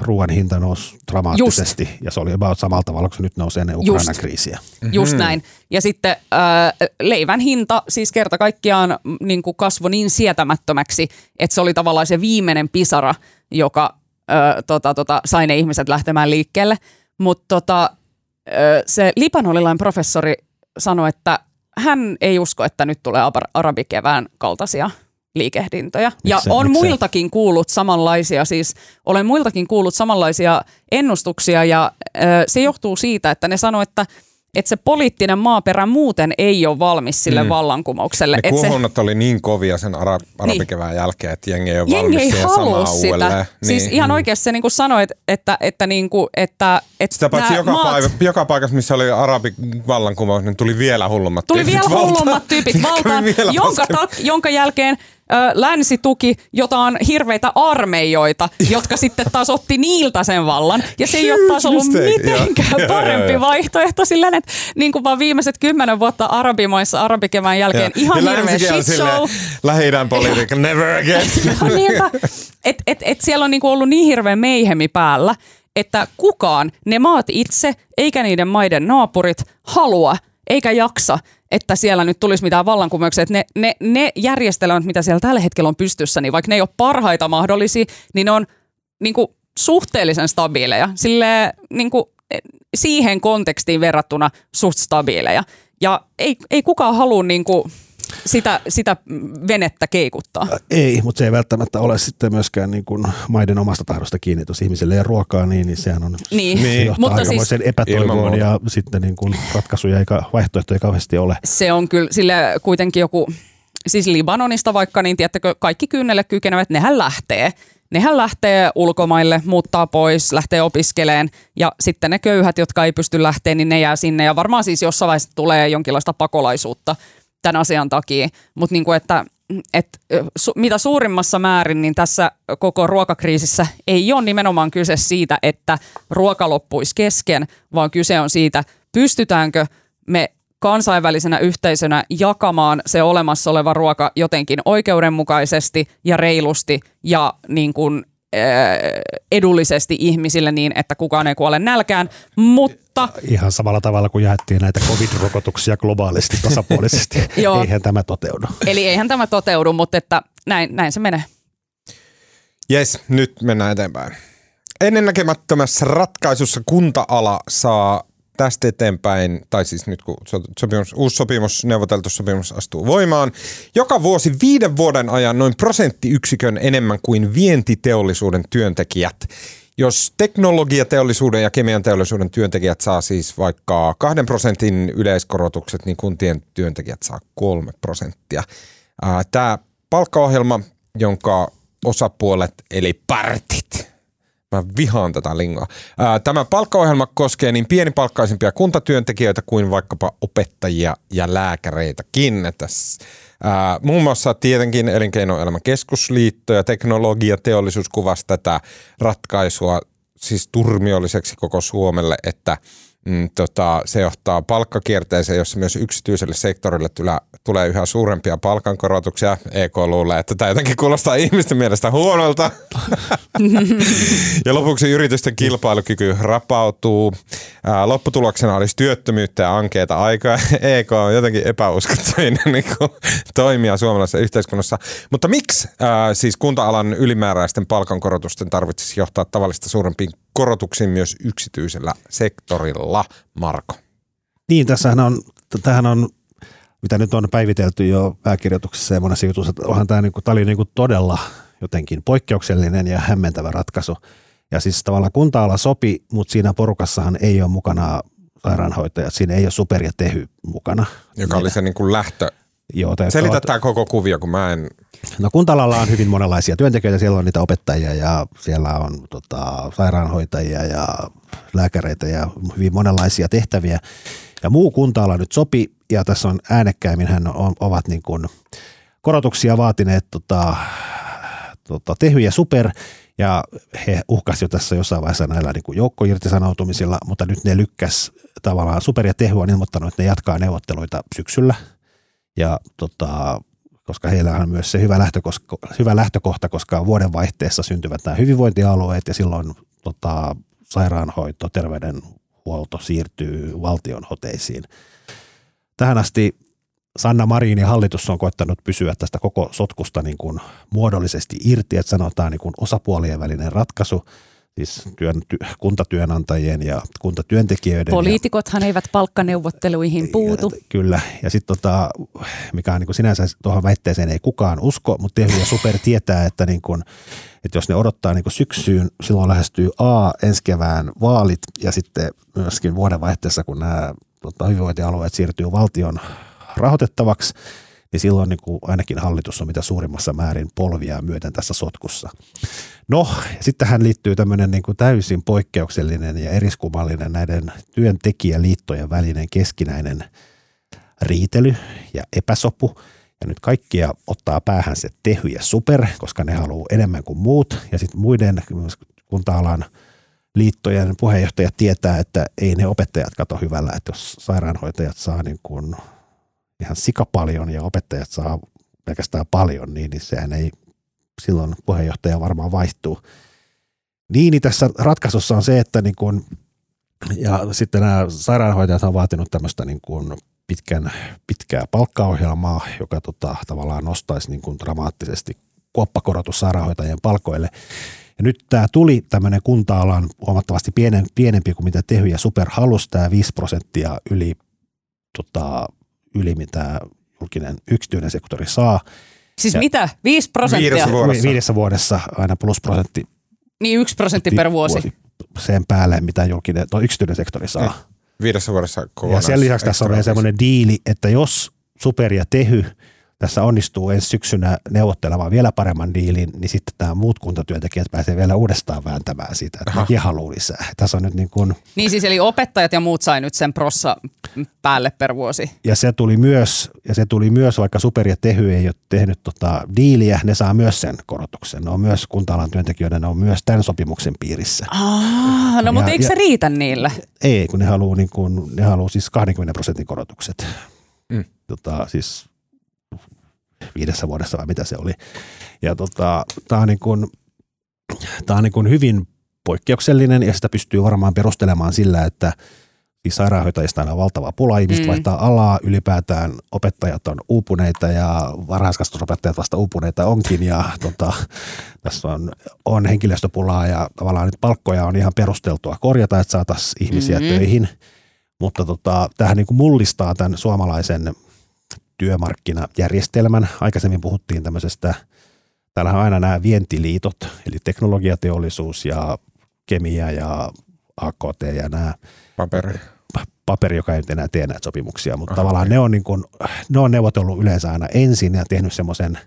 ruoan hinta nousi dramaattisesti ja se oli about samalla tavalla kuin se nyt nousee ennen Ukrainan Just. kriisiä. Just näin. Ja sitten äh, leivän hinta siis kerta kaikkiaan niin kuin kasvoi niin sietämättömäksi, että se oli tavallaan se viimeinen pisara, joka äh, tota, tota, sai ne ihmiset lähtemään liikkeelle. Mutta tota, äh, se libanonilainen professori sanoi, että hän ei usko, että nyt tulee arabikevään kaltaisia liikehdintöjä. Ja Miksei, on miksei? muiltakin kuullut samanlaisia, siis olen muiltakin kuullut samanlaisia ennustuksia ja ö, se johtuu siitä, että ne sanoo, että että se poliittinen maaperä muuten ei ole valmis sille Mm. mm. vallankumoukselle. Ne Et se, kuohunnat oli niin kovia sen ara- arabikevään jälkeen, että jengi ei ole jengi valmis ei siihen samaan sitä. uudelleen. Siis Niin. ihan oikeasti se niinku sanoi, että, että, että, niinku, että, että Sitä paitsi joka, maat, paik- joka paikassa, missä oli arabivallankumous, niin tuli vielä hullummat Tuli tyypit vielä valtaan. hullummat tyypit valtaan, jonka, tak, jonka jälkeen ö, länsi tuki jotain hirveitä armeijoita, jotka sitten taas otti niiltä sen vallan. Ja se ei ole taas ollut mitenkään parempi vaihtoehto silleen, että niin kuin vaan viimeiset kymmenen vuotta arabimaissa arabikevään jälkeen Ja- ihan ja hirveä on shit show. Lähi-idän politiikka, never again. No niinpä. Et, et, et siellä on niinku ollut niin hirveä meihemi päällä, että kukaan, ne maat itse, eikä niiden maiden naapurit, halua eikä jaksa, että siellä nyt tulisi mitään vallankumouksia. Ne, ne, ne järjestelmät, mitä siellä tällä hetkellä on pystyssä, niin vaikka ne ei ole parhaita mahdollisia, niin ne on niinku suhteellisen stabiileja. Sille niinku, siihen kontekstiin verrattuna suht stabiileja. Ja ei, ei kukaan halua niinku sitä, sitä venettä keikuttaa. Ei, mutta se ei välttämättä ole sitten myöskään niin kuin maiden omasta tahdosta kiinni. Jos ihmiselle ei ruokaa, niin, niin sehän on Niin, se Niin. johtaa mutta siis epätoivoon ja sitten niin kuin ratkaisuja eikä vaihtoehtoja kauheasti ole. se on kyllä sille kuitenkin joku, siis Libanonista vaikka, niin tiedättekö, kaikki kynnelle kykenevät, nehän lähtee. Nehän lähtee ulkomaille, muuttaa pois, lähtee opiskeleen ja sitten ne köyhät, jotka ei pysty lähteä, niin ne jää sinne. Ja varmaan siis jossain vaiheessa tulee jonkinlaista pakolaisuutta tämän asian takia. Mutta niin kuin, että, että su, mitä suurimmassa määrin, niin tässä koko ruokakriisissä ei ole nimenomaan kyse siitä, että ruoka loppuisi kesken, vaan kyse on siitä, pystytäänkö me kansainvälisenä yhteisönä jakamaan se olemassa oleva ruoka jotenkin oikeudenmukaisesti ja reilusti ja niin kuin, edullisesti ihmisille niin, että kukaan ei kuole nälkään, mutta Ihan samalla tavalla kuin jaettiin näitä covid-rokotuksia globaalisti tasapuolisesti. Joo. Eihän tämä toteudu. eli eihän tämä toteudu, mutta että näin, näin se menee. Jes, nyt mennään eteenpäin. Ennennäkemättömässä ratkaisussa kunta-ala saa tästä eteenpäin, tai siis nyt kun so- sopimus, uusi sopimus, neuvoteltu sopimus astuu voimaan, joka vuosi viiden vuoden ajan noin prosenttiyksikön enemmän kuin vientiteollisuuden työntekijät. Jos teknologiateollisuuden ja kemian teollisuuden työntekijät saa siis vaikka kahden prosentin yleiskorotukset, niin kuntien työntekijät saa kolme prosenttia. Tämä palkkaohjelma, jonka osapuolet eli partit, Mä vihaan tätä lingoa. Tämä palkkaohjelma koskee niin pienipalkkaisimpia kuntatyöntekijöitä kuin vaikkapa opettajia ja lääkäreitäkin. Tässä, muun muassa tietenkin Elinkeinoelämän keskusliitto ja teknologiateollisuus kuvasi tätä ratkaisua siis turmiolliseksi koko Suomelle, että mm, tota, se johtaa palkkakierteeseen, jossa myös yksityiselle sektorille tula, tulee yhä suurempia palkankorotuksia. EK luulee, että tämä jotenkin kuulostaa ihmisten mielestä huonolta. ja lopuksi yritysten kilpailukyky rapautuu. Ää, lopputuloksena olisi työttömyyttä ja ankeita aikaa. EK on jotenkin epäuskottavinen niin toimija suomalaisessa yhteiskunnassa. Mutta miksi ää, siis kunta-alan ylimääräisten palkankorotusten tarvitsisi johtaa tavallista suurempiin korotuksiin myös yksityisellä sektorilla, Marko? Niin, tässähän on, tämähän on, mitä nyt on päivitelty jo pääkirjoituksessa ja monessa jutussa, että onhan tämä, niinku, tämä oli niinku todella jotenkin poikkeuksellinen ja hämmentävä ratkaisu. Ja siis tavallaan kunta-ala sopi, mutta siinä porukassahan ei ole mukana sairaanhoitajat, siinä ei ole super ja tehy mukana. Joka oli se niin kuin lähtö. Joo, Selitä tämä koko kuvio, kun mä en... No kuntalalla on hyvin monenlaisia työntekijöitä, siellä on niitä opettajia ja siellä on tota, sairaanhoitajia ja lääkäreitä ja hyvin monenlaisia tehtäviä. Ja muu kuntaala nyt sopi ja tässä on äänekkäimmin hän on, ovat niin kuin korotuksia vaatineet tota, tota, Tehy ja Super. Ja he uhkasivat jo tässä jossain vaiheessa näillä niin joukkoirtisanoutumisilla, mutta nyt ne lykkäs tavallaan Super ja Tehy on ilmoittanut, että ne jatkaa neuvotteluita syksyllä. Ja tota, koska heillä on myös se hyvä, lähtökoska, hyvä lähtökohta, koska vuodenvaihteessa syntyvät nämä hyvinvointialueet ja silloin tota, sairaanhoito, terveydenhuolto siirtyy valtion hoteisiin. Tähän asti Sanna Marinin hallitus on koettanut pysyä tästä koko sotkusta niin kuin muodollisesti irti, että sanotaan niin kuin osapuolien välinen ratkaisu. Siis työn, ty, kuntatyönantajien ja kuntatyöntekijöiden. Poliitikothan ja, eivät palkkaneuvotteluihin puutu. Ja, kyllä, ja sitten tota, mikä on niin kuin sinänsä tuohon väitteeseen ei kukaan usko, mutta Tehy ja Super tietää, että, niin kuin, että jos ne odottaa niin kuin syksyyn, silloin lähestyy A, ensi kevään vaalit ja sitten myöskin vuodenvaihteessa, kun nämä tota, hyvinvointialueet siirtyy valtion rahoitettavaksi, niin silloin niin kuin ainakin hallitus on mitä suurimmassa määrin polvia myöten tässä sotkussa. No, sittenhän liittyy tämmöinen niin kuin täysin poikkeuksellinen ja eriskummallinen näiden työntekijäliittojen välinen keskinäinen riitely ja epäsopu. Ja nyt kaikkia ottaa päähän se tehy ja super, koska ne haluaa enemmän kuin muut. Ja sitten muiden kunta-alan liittojen puheenjohtajat tietää, että ei ne opettajat kato hyvällä, että jos sairaanhoitajat saa niin kuin ihan sikapaljon ja opettajat saa pelkästään paljon, niin, niin sehän ei silloin puheenjohtaja varmaan vaihtuu. Niin, niin tässä ratkaisussa on se, että niin kun, ja sitten nämä sairaanhoitajat on vaatinut tämmöistä niin kun pitkän, pitkää palkkaohjelmaa, joka tota, tavallaan nostaisi niin kun dramaattisesti kuoppakorotus sairaanhoitajien palkoille. Ja nyt tämä tuli tämmöinen kunta-alan huomattavasti pienen, pienempi kuin mitä Tehy ja Super halusi, tämä 5 prosenttia yli tota, yli mitä julkinen yksityinen sektori saa. Siis ja mitä? 5 prosenttia? Viidessä vuodessa. Viidessä vuodessa aina plusprosentti. Niin yksi prosentti per vuosi. vuosi. Sen päälle, mitä julkinen, no yksityinen sektori saa. Ja, viidessä vuodessa Ja sen lisäksi tässä on vielä semmoinen diili, että jos Super ja Tehy – tässä onnistuu ensi syksynä neuvottelemaan vielä paremman diilin, niin sitten tämä muut kuntatyöntekijät pääsee vielä uudestaan vääntämään siitä, että nekin haluaa lisää. Tässä on nyt niin kuin... Niin siis eli opettajat ja muut sai nyt sen prossa päälle per vuosi. Ja se tuli myös, ja se tuli myös vaikka Super ja Tehy ei ole tehnyt tota diiliä, ne saa myös sen korotuksen. Ne on myös kunta-alan työntekijöiden, ne on myös tämän sopimuksen piirissä. Ah, no ja, mutta eikö se riitä niille? Ei, kun ne haluaa, niin kuin, ne haluaa siis 20 prosentin korotukset. Mm. Tota, siis viidessä vuodessa vai mitä se oli. Ja tota, tämä on, niin kuin, tää on niin kuin hyvin poikkeuksellinen ja sitä pystyy varmaan perustelemaan sillä, että siis sairaanhoitajista on valtava pula, ihmiset mm. vaihtaa alaa, ylipäätään opettajat on uupuneita ja varhaiskasvatusopettajat vasta uupuneita onkin ja tota, tässä on, on henkilöstöpulaa ja tavallaan nyt palkkoja on ihan perusteltua korjata, että saataisiin ihmisiä mm-hmm. töihin, mutta tota, tähän niin kuin mullistaa tämän suomalaisen työmarkkinajärjestelmän. Aikaisemmin puhuttiin tämmöisestä, täällä on aina nämä vientiliitot, eli teknologiateollisuus ja kemia ja AKT ja nämä. Paperi. Paperi, joka ei enää tee näitä sopimuksia, mutta Aha, tavallaan okay. ne, on niin kuin, ne on neuvotellut yleensä aina ensin ja tehnyt semmoisen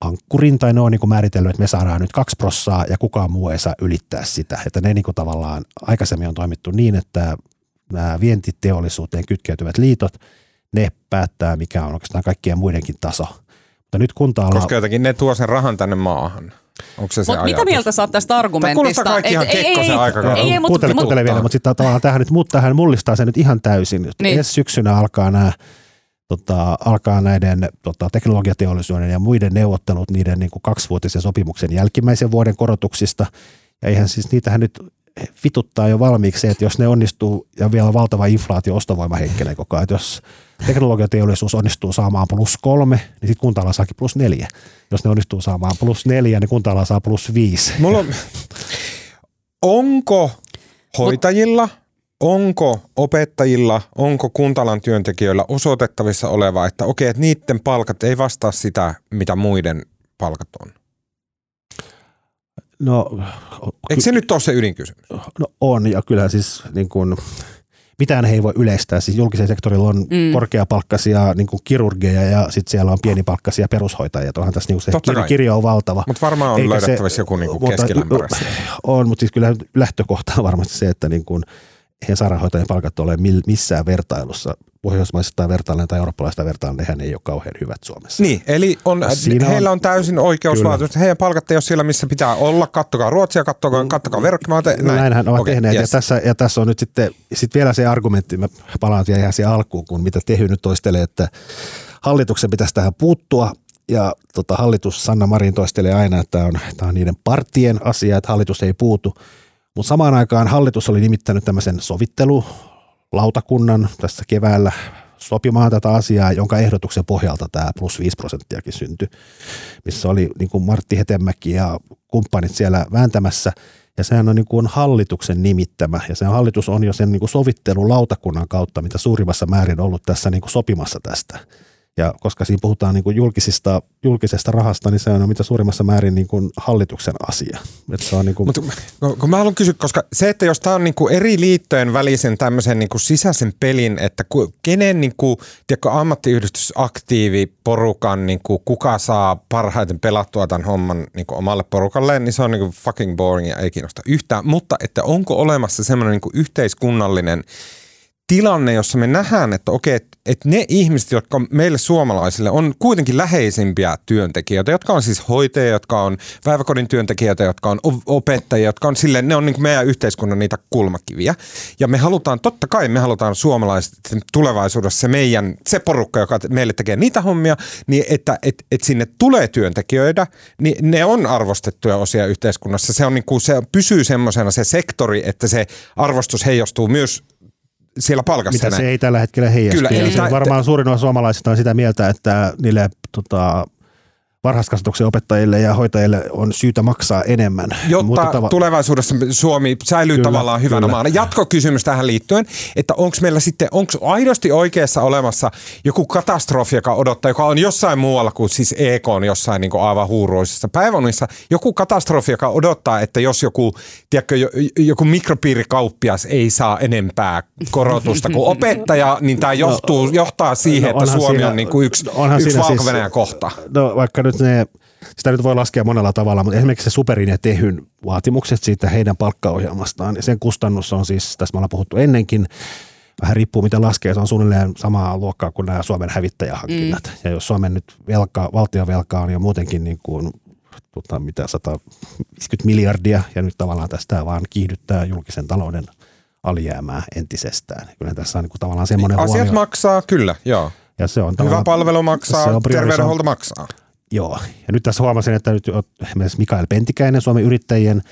ankkurin, tai ne on niin kuin määritellyt, että me saadaan nyt kaksi prossaa ja kukaan muu ei saa ylittää sitä. Että ne niin kuin tavallaan aikaisemmin on toimittu niin, että nämä vientiteollisuuteen kytkeytyvät liitot – ne päättää, mikä on oikeastaan kaikkien muidenkin taso. Mutta nyt kunta Koska jotenkin ne tuo sen rahan tänne maahan. Onko se se Mut mitä mieltä sä oot tästä argumentista? Tämä kuulostaa kaikki ihan Kekkosen aikakautta. Ei, ei, ei, kuuntele, kuuntele vielä, mutta sitten tavallaan tähän nyt, mut, tähän mullistaa se nyt ihan täysin. Niin. Ensi syksynä alkaa nämä tota, alkaa näiden tota, teknologiateollisuuden ja muiden neuvottelut niiden niin kuin kaksivuotisen sopimuksen jälkimmäisen vuoden korotuksista. Ja eihän siis niitähän nyt vituttaa jo valmiiksi että jos ne onnistuu ja vielä valtava inflaatio ostovoima heikkenee koko ajan. Että jos teknologiateollisuus onnistuu saamaan plus kolme, niin sitten kunta saakin plus neljä. Jos ne onnistuu saamaan plus neljä, niin kunta saa plus viisi. Mulla on, onko hoitajilla, onko opettajilla, onko kuntalan työntekijöillä osoitettavissa oleva, että okei, että niiden palkat ei vastaa sitä, mitä muiden palkat on? No, Eikö se nyt ole se ydinkysymys? No on, ja kyllä siis niin kuin, mitään he ei voi yleistää. Siis julkisen sektorilla on mm. korkeapalkkaisia niin kuin kirurgeja ja sitten siellä on pienipalkkaisia perushoitajia. Onhan tässä niin kuin se kir- kirjo on valtava. Mutta varmaan on Eikä löydettävissä se, joku niin kuin keskilämpörässä. On, mutta siis kyllä lähtökohta on varmasti se, että niin kuin, eihän sairaanhoitajien palkat ole missään vertailussa pohjoismaisesta vertailen tai eurooppalaisesta vertailen, nehän ei ole kauhean hyvät Suomessa. Niin, eli on, Siinä heillä on, on täysin oikeus vaatia, että heidän palkat ei ole siellä, missä pitää olla. Kattokaa Ruotsia, kattokaa, kattokaa verrokkimaata. Näin. Näinhän ovat okay, tehneet. Yes. Ja, tässä, ja tässä on nyt sitten sit vielä se argumentti, mä palaan vielä ihan siihen alkuun, kun mitä Tehy nyt toistelee, että hallituksen pitäisi tähän puuttua. Ja tota, hallitus, Sanna Marin toistelee aina, että tämä on, tämä on niiden partien asia, että hallitus ei puutu. Mutta samaan aikaan hallitus oli nimittänyt tämmöisen sovittelu lautakunnan tässä keväällä sopimaan tätä asiaa, jonka ehdotuksen pohjalta tämä plus 5 prosenttiakin syntyi, missä oli niin kuin Martti Hetemäki ja kumppanit siellä vääntämässä. Ja sehän on niin kuin hallituksen nimittämä, ja se hallitus on jo sen niin kuin sovittelulautakunnan kautta, mitä suurimmassa määrin ollut tässä niin kuin sopimassa tästä. Ja koska siinä puhutaan niin kuin julkisista, julkisesta rahasta, niin se on mitä suurimmassa määrin niin kuin hallituksen asia. Että se on niin kuin... Mutta kun mä haluan kysyä, koska se, että jos tämä on niin kuin eri liittojen välisen tämmöisen niin kuin sisäisen pelin, että kenen niin kuin, tiedätkö, ammattiyhdistysaktiivi porukan, niin kuin, kuka saa parhaiten pelattua tämän homman niin kuin omalle porukalleen, niin se on niin kuin fucking boring ja ei kiinnosta yhtään. Mutta että onko olemassa semmoinen niin kuin yhteiskunnallinen tilanne, jossa me nähdään, että okei, että ne ihmiset, jotka meille suomalaisille on kuitenkin läheisimpiä työntekijöitä, jotka on siis hoitajia, jotka on päiväkodin työntekijöitä, jotka on opettajia, jotka on silleen, ne on niin meidän yhteiskunnan niitä kulmakiviä. Ja me halutaan, totta kai me halutaan suomalaiset tulevaisuudessa se meidän, se porukka, joka meille tekee niitä hommia, niin että et, et sinne tulee työntekijöitä, niin ne on arvostettuja osia yhteiskunnassa. Se, on niin kuin, se pysyy semmoisena se sektori, että se arvostus heijastuu myös siellä palkassa. Mitä se ei tällä hetkellä heijastu. Kyllä, eli, varmaan suurin osa suomalaisista on sitä mieltä, että niille tota, varhaiskasvatuksen opettajille ja hoitajille on syytä maksaa enemmän. Jotta Mutta tava- tulevaisuudessa Suomi säilyy kyllä, tavallaan hyvänä kyllä. maana. Jatkokysymys tähän liittyen, että onko meillä sitten, onko aidosti oikeassa olemassa joku katastrofi, joka odottaa, joka on jossain muualla kuin siis EK on jossain niin kuin aivan huuruisissa päivänunissa, joku katastrofi, joka odottaa, että jos joku, tiedätkö, joku mikropiirikauppias ei saa enempää korotusta kuin opettaja, niin tämä johtuu, no, johtaa siihen, no, että Suomi siinä, on niin kuin yksi, yksi valko siis, kohta. No vaikka nyt nyt ne, sitä nyt voi laskea monella tavalla, mutta esimerkiksi se Superin ja Tehyn vaatimukset siitä heidän palkkaohjelmastaan, sen kustannus on siis, tässä me ollaan puhuttu ennenkin, vähän riippuu mitä laskee, se on suunnilleen samaa luokkaa kuin nämä Suomen hävittäjähankinnat. Mm. Ja jos Suomen nyt velka, valtiovelka on jo muutenkin niin kuin, tota, mitä 150 miljardia, ja nyt tavallaan tästä vaan kiihdyttää julkisen talouden alijäämää entisestään. Kyllä tässä on niin kuin tavallaan semmoinen Asiat huomio. maksaa, kyllä, joo. Ja se on Hyvä palvelu maksaa, terveydenhuolto maksaa. Joo, ja nyt tässä huomasin, että nyt esimerkiksi Mikael Pentikäinen, Suomen yrittäjien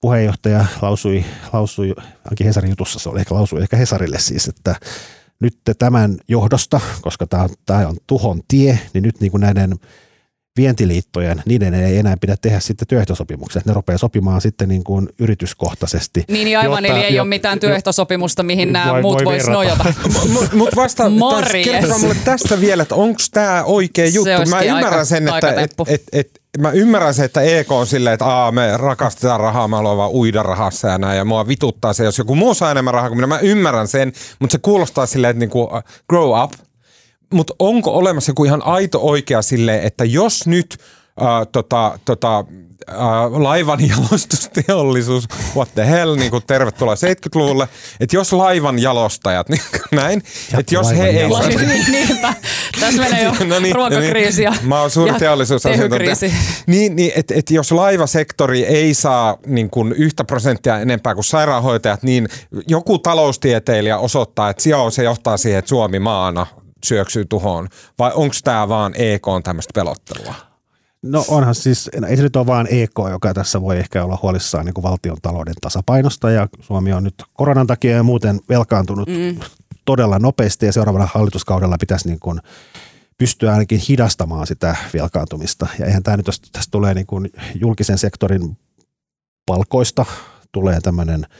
puheenjohtaja, lausui, lausui ainakin Hesarin jutussa se oli, ehkä lausui ehkä Hesarille siis, että nyt tämän johdosta, koska tämä, tämä on tuhon tie, niin nyt niin kuin näiden vientiliittojen, niiden ei enää pidä tehdä sitten työehtosopimuksia. Ne rupeaa sopimaan sitten niin kuin yrityskohtaisesti. Niin, niin aivan, jotta, eli ei jo, ole mitään työehtosopimusta, mihin nämä voi, muut voisi nojata. Mutta mut vasta kertokaa mulle tästä vielä, että onko tämä oikea juttu. Mä ymmärrän sen, että et, et, et, mä ymmärrän se, että EK on silleen, että Aa, me rakastetaan rahaa, mä haluan vaan uida rahassa ja näin, ja mua vituttaa se, jos joku muu saa enemmän rahaa kuin minä. Mä ymmärrän sen, mutta se kuulostaa silleen, että niinku, uh, grow up, mutta onko olemassa joku ihan aito oikea sille, että jos nyt äh, tota, tota, äh, laivan jalostusteollisuus, what the hell, niin kuin tervetuloa 70-luvulle, että jos laivan jalostajat, niin näin, että jos he ei... Niin, niinpä, tässä menee jo no niin, ruokakriisi ja, Mä oon suuri teollisuusasiantuntija. Niin, niin että et jos laivasektori ei saa niin kuin yhtä prosenttia enempää kuin sairaanhoitajat, niin joku taloustieteilijä osoittaa, että joo, se johtaa siihen, että Suomi maana syöksyy tuhoon, vai onko tämä vaan EK on tämmöistä pelottelua? No onhan siis, ei se nyt ole vaan EK, joka tässä voi ehkä olla huolissaan niin kuin valtion talouden tasapainosta ja Suomi on nyt koronan takia ja muuten velkaantunut mm. todella nopeasti ja seuraavalla hallituskaudella pitäisi niin kuin pystyä ainakin hidastamaan sitä velkaantumista. Ja eihän tämä nyt, jos tästä tulee niin kuin julkisen sektorin palkoista, tulee tämmöinen –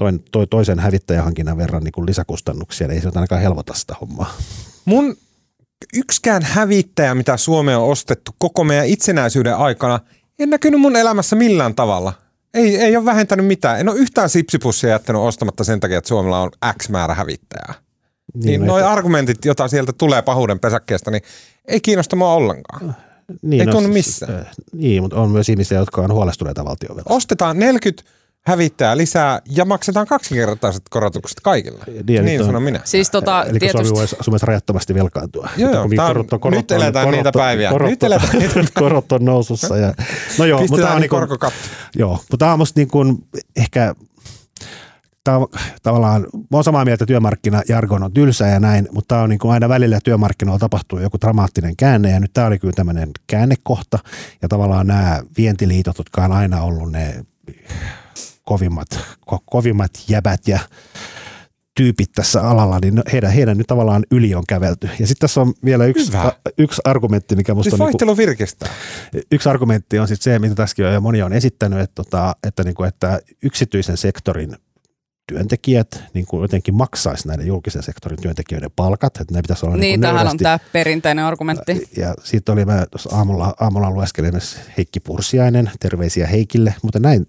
toin, toi, toisen hävittäjähankinnan verran niin kuin lisäkustannuksia, niin ei se ainakaan helpota sitä hommaa. Mun yksikään hävittäjä, mitä Suomeen on ostettu koko meidän itsenäisyyden aikana, en näkynyt mun elämässä millään tavalla. Ei, ei ole vähentänyt mitään. En ole yhtään sipsipussia jättänyt ostamatta sen takia, että Suomella on X määrä hävittäjää. Niin, niin noi että... argumentit, joita sieltä tulee pahuuden pesäkkeestä, niin ei kiinnosta mua ollenkaan. Niin, ei no, tunnu siis, missään. Äh, niin, mutta on myös ihmisiä, jotka on huolestuneita valtiovelasta. Ostetaan 40 hävittää lisää ja maksetaan kaksinkertaiset korotukset kaikille. Niin, niin sanon minä. Siis tota, Eli tietysti... Suomi voisi Suomessa rajattomasti velkaantua. Joo, joo korot, on, korot, nyt eletään korot, niitä päiviä. Korot, nyt eletään niitä korot on nousussa. Ja, no joo, mutta tämä on, niin korkokatto. Joo, mutta tämä on musta niin kuin ehkä tämä on, tavallaan, mä olen samaa mieltä, että työmarkkinajargon on tylsä ja näin, mutta tämä on niin kuin aina välillä työmarkkinoilla tapahtuu joku dramaattinen käänne ja nyt tämä oli kyllä tämmöinen käännekohta ja tavallaan nämä vientiliitot, jotka on aina ollut ne kovimmat, ko, kovimmat jäbät ja tyypit tässä alalla, niin heidän, heidän nyt tavallaan yli on kävelty. Ja sitten tässä on vielä yksi, a, yksi argumentti, mikä musta siis on... vaihtelu niin virkistää. Yksi argumentti on sitten se, mitä tässäkin on, ja moni on esittänyt, että, tota, että, niin kuin, että yksityisen sektorin työntekijät niin kuin jotenkin maksaisi näiden julkisen sektorin työntekijöiden palkat. Että ne pitäisi olla niin, niin tähän on tämä perinteinen argumentti. Ja sitten oli, mä tuossa aamulla, aamulla lueskelin Heikki Pursiainen, terveisiä Heikille, mutta näin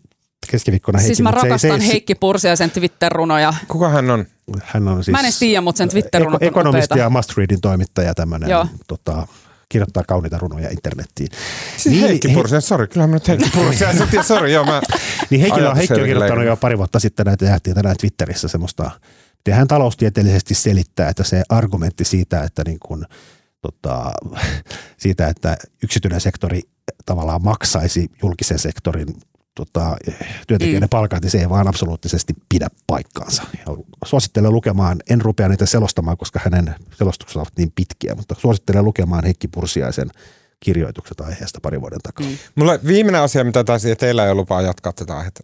keskiviikkona Heikki. Siis mä rakastan se, Heikki Pursiaisen Twitter-runoja. Kuka hän on? Hän on siis... Mä en edes tiedä, mutta sen Twitter-runot Ekonomisti ja Must Readin toimittaja tämmöinen. Tota, kirjoittaa kauniita runoja internettiin. Siis niin, Heikki Pursiainen, sori, kyllä mä nyt Heikki Pursiaisen, sori, joo mä Niin Heikki on, Heikki on kirjoittanut jo pari vuotta sitten näitä jähtiä tänään Twitterissä semmoista, miten hän taloustieteellisesti selittää, että se argumentti siitä, että niin kuin, tota, siitä, että yksityinen sektori tavallaan maksaisi julkisen sektorin tota, työntekijöiden mm. palkat, niin se ei vaan absoluuttisesti pidä paikkaansa. Ja suosittelen lukemaan, en rupea niitä selostamaan, koska hänen selostukset ovat niin pitkiä, mutta suosittelen lukemaan Heikki Pursiaisen kirjoitukset aiheesta pari vuoden takaa. Mm. Mulle viimeinen asia, mitä taisi, ja teillä ei ole lupaa jatkaa tätä aihetta.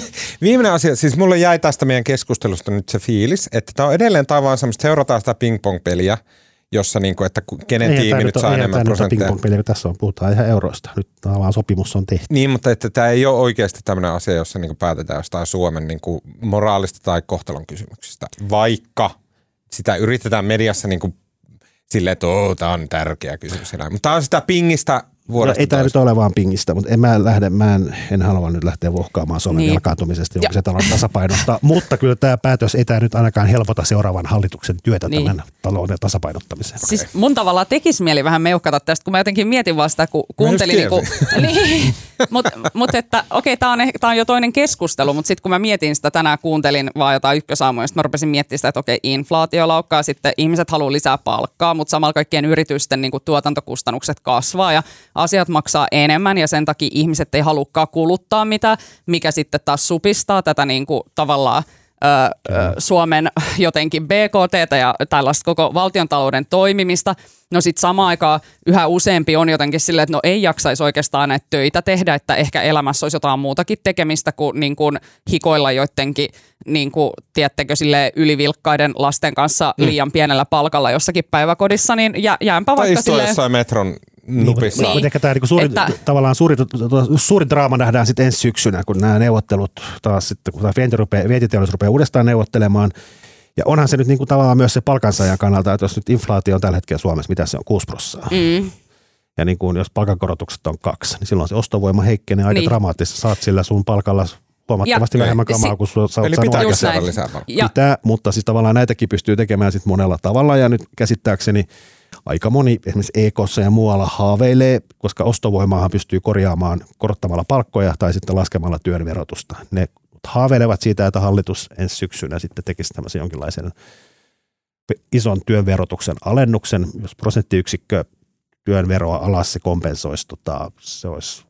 viimeinen asia, siis mulle jäi tästä meidän keskustelusta nyt se fiilis, että tämä on edelleen taivaan semmoista, seurataan sitä ping-pong-peliä, jossa niin kuin, että kenen ei tiimi nyt saa enemmän prosentteja. Ping-pong-peliä, tässä on, puhutaan ihan euroista. Nyt tavallaan sopimus on tehty. Niin, mutta että tämä ei ole oikeasti tämmöinen asia, jossa niin kuin päätetään jostain Suomen niin kuin moraalista tai kohtalon kysymyksistä, vaikka sitä yritetään mediassa niin kuin silleen, että tämä on tärkeä kysymys. Mutta tämä on sitä pingistä No, ei tämä nyt ole vaan pingistä, mutta en mä lähde, mä en, en halua nyt lähteä vohkaamaan Suomen niin. velkaantumisesta julkisen talouden tasapainosta, mutta kyllä tämä päätös ei tämä nyt ainakaan helpota seuraavan hallituksen työtä niin. tämän talouden tasapainottamiseen. Siis mun tavallaan tekisi mieli vähän meuhkata tästä, kun mä jotenkin mietin vasta, kun kuuntelin. Niin, kuin, niin, mutta mut että okei, tämä on, tää on jo toinen keskustelu, mutta sitten kun mä mietin sitä tänään, kuuntelin vaan jotain ykkösaamuja, sitten mä rupesin miettimään sitä, että okei, inflaatio laukkaa, sitten ihmiset haluaa lisää palkkaa, mutta samalla kaikkien yritysten niin kuin tuotantokustannukset kasvaa ja asiat maksaa enemmän ja sen takia ihmiset ei halukkaan kuluttaa mitä, mikä sitten taas supistaa tätä niin kuin tavallaan ö, ö, Suomen jotenkin BKT ja tällaista koko valtiontalouden toimimista. No sitten samaan aikaan yhä useampi on jotenkin silleen, että no ei jaksaisi oikeastaan näitä töitä tehdä, että ehkä elämässä olisi jotain muutakin tekemistä kuin, niin kuin hikoilla joidenkin, niin kuin, tiedättekö, sille ylivilkkaiden lasten kanssa mm. liian pienellä palkalla jossakin päiväkodissa, niin jä, jäänpä tai vaikka silleen... jossain metron nupissa. Niin, niin. tämä niin suuri, että, tavallaan suuri, suuri draama nähdään sitten ensi syksynä, kun nämä neuvottelut taas sitten, kun vientiteollisuus rupeaa uudestaan neuvottelemaan. Ja onhan se nyt niin kuin tavallaan myös se palkansaajan kannalta, että jos nyt inflaatio on tällä hetkellä Suomessa, mitä se on, 6 prosenttia. Mm. Ja niin kuin jos palkankorotukset on kaksi, niin silloin se ostovoima heikkenee aika niin. dramaattisesti. Saat sillä sun palkalla huomattavasti ja, vähemmän kamaa kuin sä oot Eli pitää saada lisää Pitää, mutta siis tavallaan näitäkin pystyy tekemään sit monella tavalla ja nyt käsittääkseni – aika moni esimerkiksi EKssa ja muualla haaveilee, koska ostovoimaahan pystyy korjaamaan korottamalla palkkoja tai sitten laskemalla työn verotusta. Ne haaveilevat siitä, että hallitus ensi syksynä sitten tekisi tämmöisen jonkinlaisen ison työn verotuksen alennuksen, jos prosenttiyksikkö työn veroa alas se kompensoisi, tota, se olisi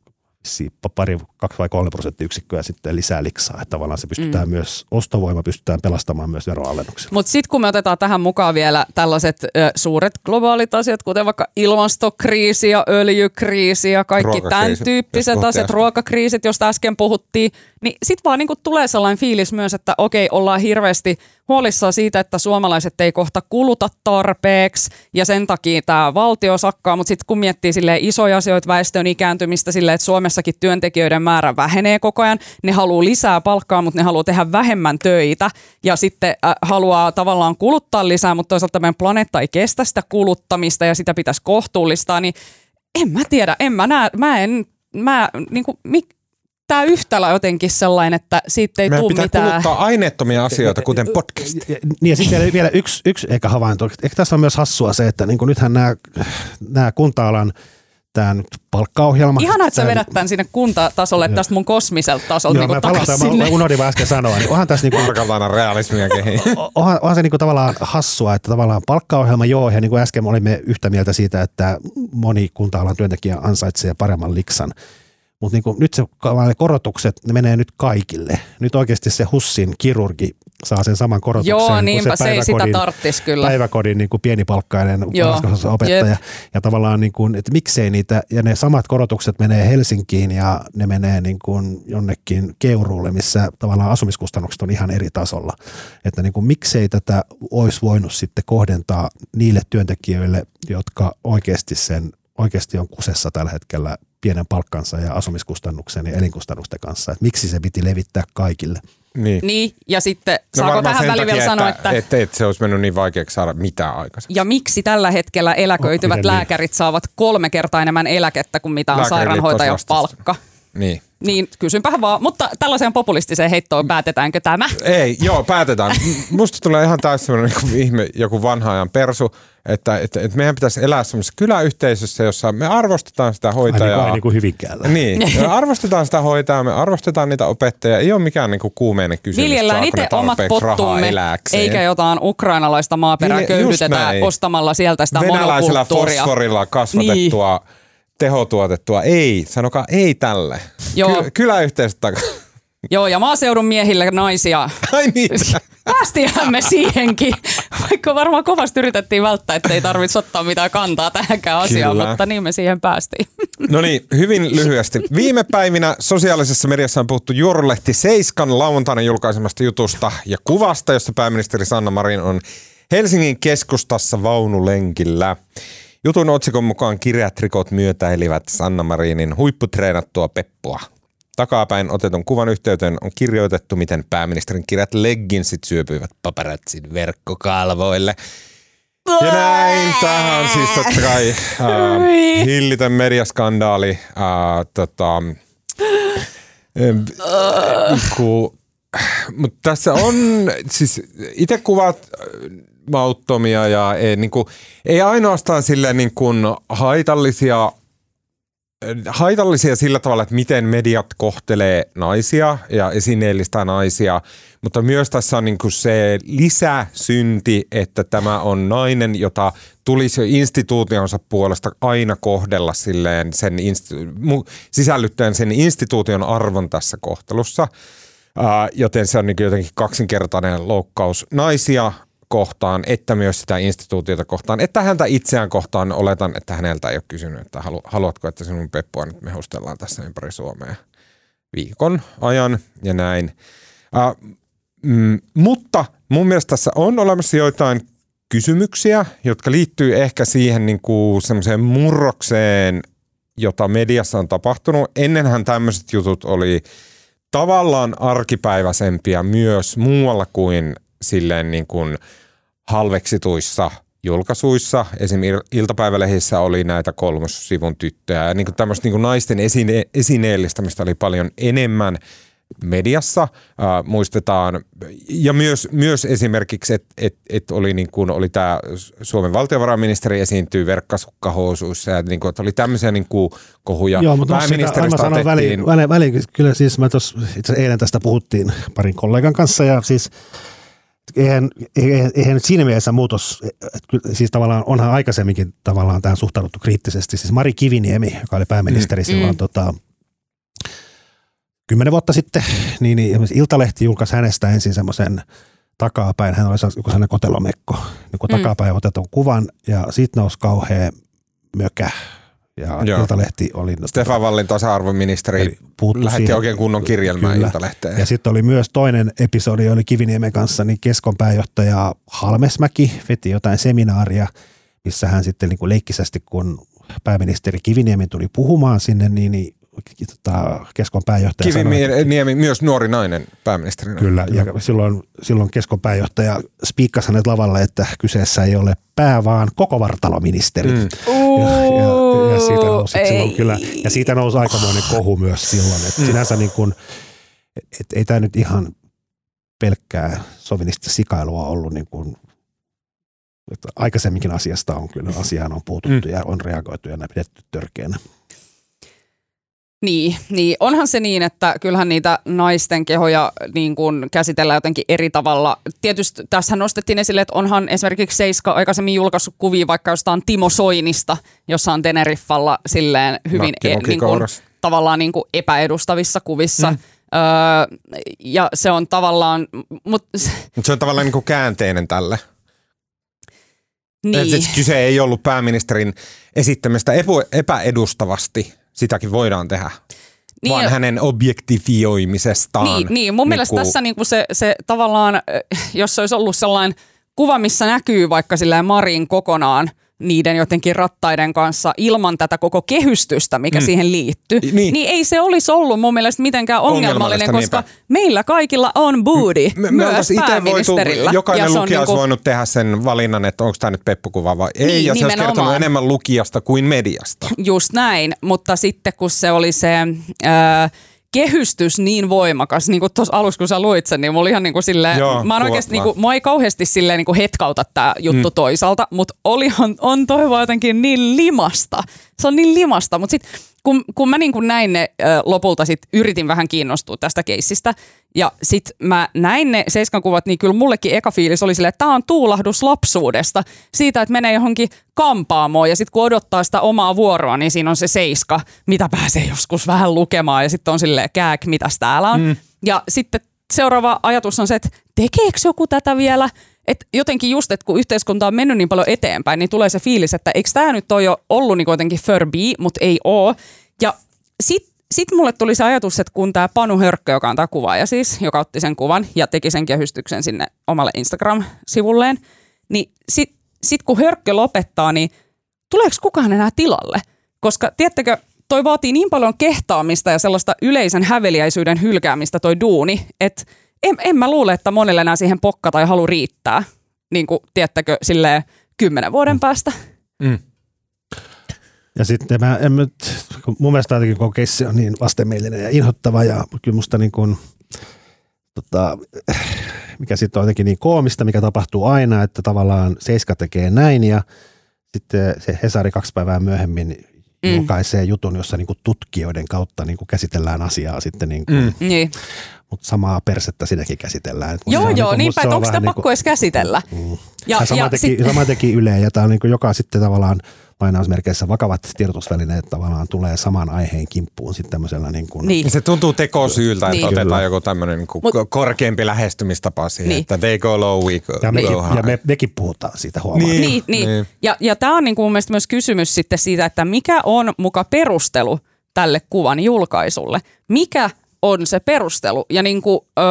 pari, kaksi vai kolme prosenttiyksikköä sitten lisää liksaa. Että tavallaan se pystytään mm. myös, ostovoima pystytään pelastamaan myös veroalennuksilla. Mutta sitten kun me otetaan tähän mukaan vielä tällaiset ö, suuret globaalit asiat, kuten vaikka ilmastokriisi ja öljykriisi ja kaikki tämän tyyppiset asiat, ruokakriisit, josta äsken puhuttiin, niin sitten vaan niinku tulee sellainen fiilis myös, että okei, ollaan hirveästi huolissaan siitä, että suomalaiset ei kohta kuluta tarpeeksi ja sen takia tämä valtio sakkaa, mutta sitten kun miettii sille isoja asioita, väestön ikääntymistä, sille, että Suomessakin työntekijöiden määrä vähenee koko ajan, ne haluaa lisää palkkaa, mutta ne haluaa tehdä vähemmän töitä ja sitten äh, haluaa tavallaan kuluttaa lisää, mutta toisaalta meidän planeetta ei kestä sitä kuluttamista ja sitä pitäisi kohtuullistaa, niin en mä tiedä, en mä näe, mä en, mä, niin kuin, mik, tämä yhtälö jotenkin sellainen, että siitä ei tule mitään. kuluttaa aineettomia asioita, kuten podcast. Niin ja sitten vielä yksi, yksi eikä havainto. Ehkä tässä on myös hassua se, että niin nythän nämä, nämä kunta-alan tämä nyt palkkaohjelma. Ihana, että sä vedät tämän sinne kuntatasolle ja. tästä mun kosmiselta tasolta Joo, niin mä palataan, sinne. mä unohdin äsken sanoa. Niin onhan tässä niinku, realismia kehiin. Onhan, onhan se niinku tavallaan hassua, että tavallaan palkkaohjelma joo, ja niin kuin äsken olimme yhtä mieltä siitä, että moni kunta-alan työntekijä ansaitsee paremman liksan. Mutta niin nyt se korotukset, ne menee nyt kaikille. Nyt oikeasti se Hussin kirurgi saa sen saman korotuksen Joo, kuin niinpä, se ei sitä tarttis kyllä. päiväkodin niin kuin pienipalkkainen opettaja. jep. Ja tavallaan, niin kuin, että miksei niitä, ja ne samat korotukset menee Helsinkiin ja ne menee niin kuin jonnekin Keuruulle, missä tavallaan asumiskustannukset on ihan eri tasolla. Että niin kuin, miksei tätä olisi voinut sitten kohdentaa niille työntekijöille, jotka oikeasti sen oikeasti on kusessa tällä hetkellä pienen palkkansa ja asumiskustannuksen ja elinkustannusten kanssa. Että miksi se piti levittää kaikille? Niin. Niin, ja sitten No saako tähän väliin vielä sanoa, että, että, että se olisi mennyt niin vaikeaksi saada mitään aikaiseksi. ja miksi tällä hetkellä eläköityvät Miten niin? lääkärit saavat kolme kertaa enemmän eläkettä kuin mitä on sairaanhoitajan palkka? Niin. Niin, kysynpähän vaan. Mutta tällaiseen populistiseen heittoon päätetäänkö tämä? Ei, joo, päätetään. Musta tulee ihan täysin semmoinen niin ihme, joku vanha ajan persu, että, että, että meidän pitäisi elää semmoisessa kyläyhteisössä, jossa me arvostetaan sitä Ai hoitajaa. niin, kuin- ai niin kuin Hyvinkäällä. Niin, me arvostetaan sitä hoitajaa, me arvostetaan niitä opettajia. Ei ole mikään niinku kuumeinen kysymys, Viljellään itse omat tarpeeksi rahaa pottumme, eikä jotain ukrainalaista maaperää Vilje- just köyhdytetään ostamalla sieltä sitä Venäläisellä monokulttuuria. fosforilla kasvatettua, niin. Tehotuotettua. Ei, sanokaa ei tälle. Joo. Ky- kyläyhteisöt takaa. Joo, ja maaseudun miehille naisia. Ai niin. Päästiinhän me siihenkin, vaikka varmaan kovasti yritettiin välttää, että ei tarvitse ottaa mitään kantaa tähänkään asiaan, Kyllä. mutta niin me siihen päästiin. No niin, hyvin lyhyesti. Viime päivinä sosiaalisessa mediassa on puhuttu Juorulehti Seiskan lauantaina julkaisemasta jutusta ja kuvasta, jossa pääministeri Sanna Marin on Helsingin keskustassa vaunulenkillä. Jutun otsikon mukaan kirjat rikot myötäilivät Sanna Marinin huipputreenattua peppua. Takapäin otetun kuvan yhteyteen on kirjoitettu, miten pääministerin kirjat legginsit syöpyivät paparazzin verkkokalvoille. Ja näin, tähän siis totta kai äh, hillitön mediaskandaali. Äh, tota, mutta tässä on, siis itse kuvat äh, mauttomia ja ei, niinku, ei ainoastaan sille niin kuin haitallisia haitallisia sillä tavalla, että miten mediat kohtelee naisia ja esineellistää naisia, mutta myös tässä on niin kuin se lisäsynti, että tämä on nainen, jota tulisi jo instituutionsa puolesta aina kohdella silleen sen insti- mu- sisällyttäen sen instituution arvon tässä kohtelussa. Joten se on niin jotenkin kaksinkertainen loukkaus naisia kohtaan, että myös sitä instituutiota kohtaan, että häntä itseään kohtaan oletan, että häneltä ei ole kysynyt, että halu, haluatko, että sinun peppua nyt mehustellaan tässä ympäri Suomea viikon ajan ja näin. Ää, mm, mutta mun mielestä tässä on olemassa joitain kysymyksiä, jotka liittyy ehkä siihen niin kuin semmoiseen murrokseen, jota mediassa on tapahtunut. Ennenhän tämmöiset jutut oli tavallaan arkipäiväisempiä myös muualla kuin silleen niin kuin halveksituissa julkaisuissa. Esim. il- iltapäivälehdissä oli näitä kolmossivun tyttöjä. Ja niin kuin tämmöistä niin kuin naisten esine- esineellistämistä oli paljon enemmän mediassa. Äh, muistetaan, ja myös, myös esimerkiksi, että et, et oli, niin kuin, oli tämä Suomen valtiovarainministeri esiintyy verkkasukkahousuissa ja niin kuin, että oli tämmöisiä niin kuin kohuja. Joo, mutta aina sanon väliin, väliin, väliin, kyllä siis mä tuossa itse eilen tästä puhuttiin parin kollegan kanssa ja siis eihän, eihän, eihän nyt siinä mielessä muutos, että siis tavallaan onhan aikaisemminkin tavallaan tähän suhtauduttu kriittisesti. Siis Mari Kiviniemi, joka oli pääministeri mm. silloin tota, kymmenen vuotta sitten, niin, niin Iltalehti julkaisi hänestä ensin semmoisen takapäin, hän oli joku sellainen kotelomekko, niin kuin Mm. takapäin otetun kuvan ja siitä nousi kauhea mökä. Ja Joo. Iltalehti oli... Stefan Wallin tasa-arvoministeri lähetti siihen. oikein kunnon kirjelmää Kyllä. Iltalehteen. Ja sitten oli myös toinen episodi, oli Kiviniemen kanssa, niin Keskon pääjohtaja Halmesmäki veti jotain seminaaria, missä hän sitten niin kuin leikkisästi, kun pääministeri Kiviniemi tuli puhumaan sinne, niin, niin tota, Keskon pääjohtaja sanoi, että- Kiviniemi, myös nuori nainen pääministerinä. Kyllä, ja silloin, silloin Keskon pääjohtaja spiikkasi hänet lavalle, että kyseessä ei ole pää, vaan koko vartaloministeri. Mm. Ja, ja, ja, siitä nousi, Ei. silloin kyllä, ja siitä nousi aikamoinen kohu myös silloin. Että sinänsä niin kuin, et, ei tämä nyt ihan pelkkää sovinista sikailua ollut niin kuin, että aikaisemminkin asiasta on kyllä asiaan on puututtu Mm. ja on reagoitu ja näin pidetty törkeänä. Niin, niin, onhan se niin, että kyllähän niitä naisten kehoja niin kuin käsitellään jotenkin eri tavalla. Tietysti tässä nostettiin esille, että onhan esimerkiksi Seiska aikaisemmin julkaissut kuvia vaikka jostain Timo Soinista, jossa on Teneriffalla silleen hyvin e, niin kuin, tavallaan niin kuin epäedustavissa kuvissa. Mm. Öö, ja se on tavallaan, mut, se on tavallaan niin kuin käänteinen tälle. niin. Siis kyse ei ollut pääministerin esittämästä epäedustavasti, sitäkin voidaan tehdä, Niin, vaan hänen objektifioimisestaan. Niin, niin mun mielestä Niinku- tässä niinku se, se tavallaan, äh, jos se olisi ollut sellainen kuva, missä näkyy vaikka silleen Marin kokonaan niiden jotenkin rattaiden kanssa ilman tätä koko kehystystä, mikä mm. siihen liittyy, Niin. niin. ei se olisi ollut mun mielestä mitenkään ongelmallinen, Ongelmallista, koska niinpä. meillä kaikilla on booty, Me, me myös itse voitu, pääministerillä. jokainen lukija olisi niinku- voinut tehdä sen valinnan, että onko tämä nyt peppukuva vai ei, Niin, ja se olisi kertonut enemmän lukijasta kuin mediasta. Just näin, mutta sitten kun se oli se ää, kehystys niin voimakas, niin kuin tuossa alussa kun sä luit sen, niin mulla oli ihan niin kuin silleen, Joo, mä oon oikeasti, niin kuin, mua ei kauheasti silleen niin kuin hetkauta tämä juttu mm. toisaalta, mutta olihan, on toi vaan jotenkin niin limasta. Se on niin limasta, mutta sitten kun, kun mä niin kuin näin ne ä, lopulta sit yritin vähän kiinnostua tästä keissistä ja sit mä näin ne seiskan kuvat, niin kyllä mullekin eka fiilis oli silleen, että tämä on tuulahdus lapsuudesta siitä, että menee johonkin kampaamoon ja sitten kun odottaa sitä omaa vuoroa, niin siinä on se seiska, mitä pääsee joskus vähän lukemaan ja sitten on silleen kääk, mitäs täällä on. Mm. Ja sitten seuraava ajatus on se, että tekeekö joku tätä vielä? Et jotenkin just, että kun yhteiskunta on mennyt niin paljon eteenpäin, niin tulee se fiilis, että eikö tämä nyt ole jo ollut niin jotenkin Furby, mutta ei oo. Ja sitten sit mulle tuli se ajatus, että kun tämä Panu Hörkkö, joka on tämä kuvaaja siis, joka otti sen kuvan ja teki sen kehystyksen sinne omalle Instagram-sivulleen, niin sitten sit kun Hörkkö lopettaa, niin tuleeko kukaan enää tilalle? Koska tiedättekö, toi vaatii niin paljon kehtaamista ja sellaista yleisen häveliäisyyden hylkäämistä toi duuni, että en, en mä luule, että monelle enää siihen pokka tai halu riittää, niin kuin, tiedättekö, silleen kymmenen vuoden päästä. Mm. Ja sitten mä, en, mä, kun mun mielestä jotenkin koko keissi on niin vastenmielinen ja inhottava ja kyllä musta niin kuin, tota, mikä sitten on jotenkin niin koomista, mikä tapahtuu aina, että tavallaan Seiska tekee näin ja sitten se Hesari kaksi päivää myöhemmin Mm. mm. julkaisee jutun, jossa niin kuin tutkijoiden kautta niin kuin käsitellään asiaa sitten, niin kuin, Mm. Niin. mutta samaa persettä siinäkin käsitellään. Et Joo, joo, niinku- niinpä, että onko sitä vähän pakko edes käsitellä? Mm. Ja, Ja, sama, ja teki, sit- sama teki Yle ja tämä on niin joka sitten tavallaan lainausmerkeissä vakavat tiedotusvälineet tavallaan tulee saman aiheen kimppuun sitten tämmöisellä niin kuin, niin. Ja se tuntuu tekosyyltä, että Niin. otetaan joku tämmöinen niin Mut- korkeampi lähestymistapa siihen, Niin. että they go low, we go, ja, mekin, go high. ja me, mekin puhutaan siitä huomaa. Niin. Niin, niin. niin. Ja, ja tämä on niinku mun mielestä myös kysymys sitten siitä, että mikä on muka perustelu tälle kuvan julkaisulle. Mikä on se perustelu? Ja niinku, öö,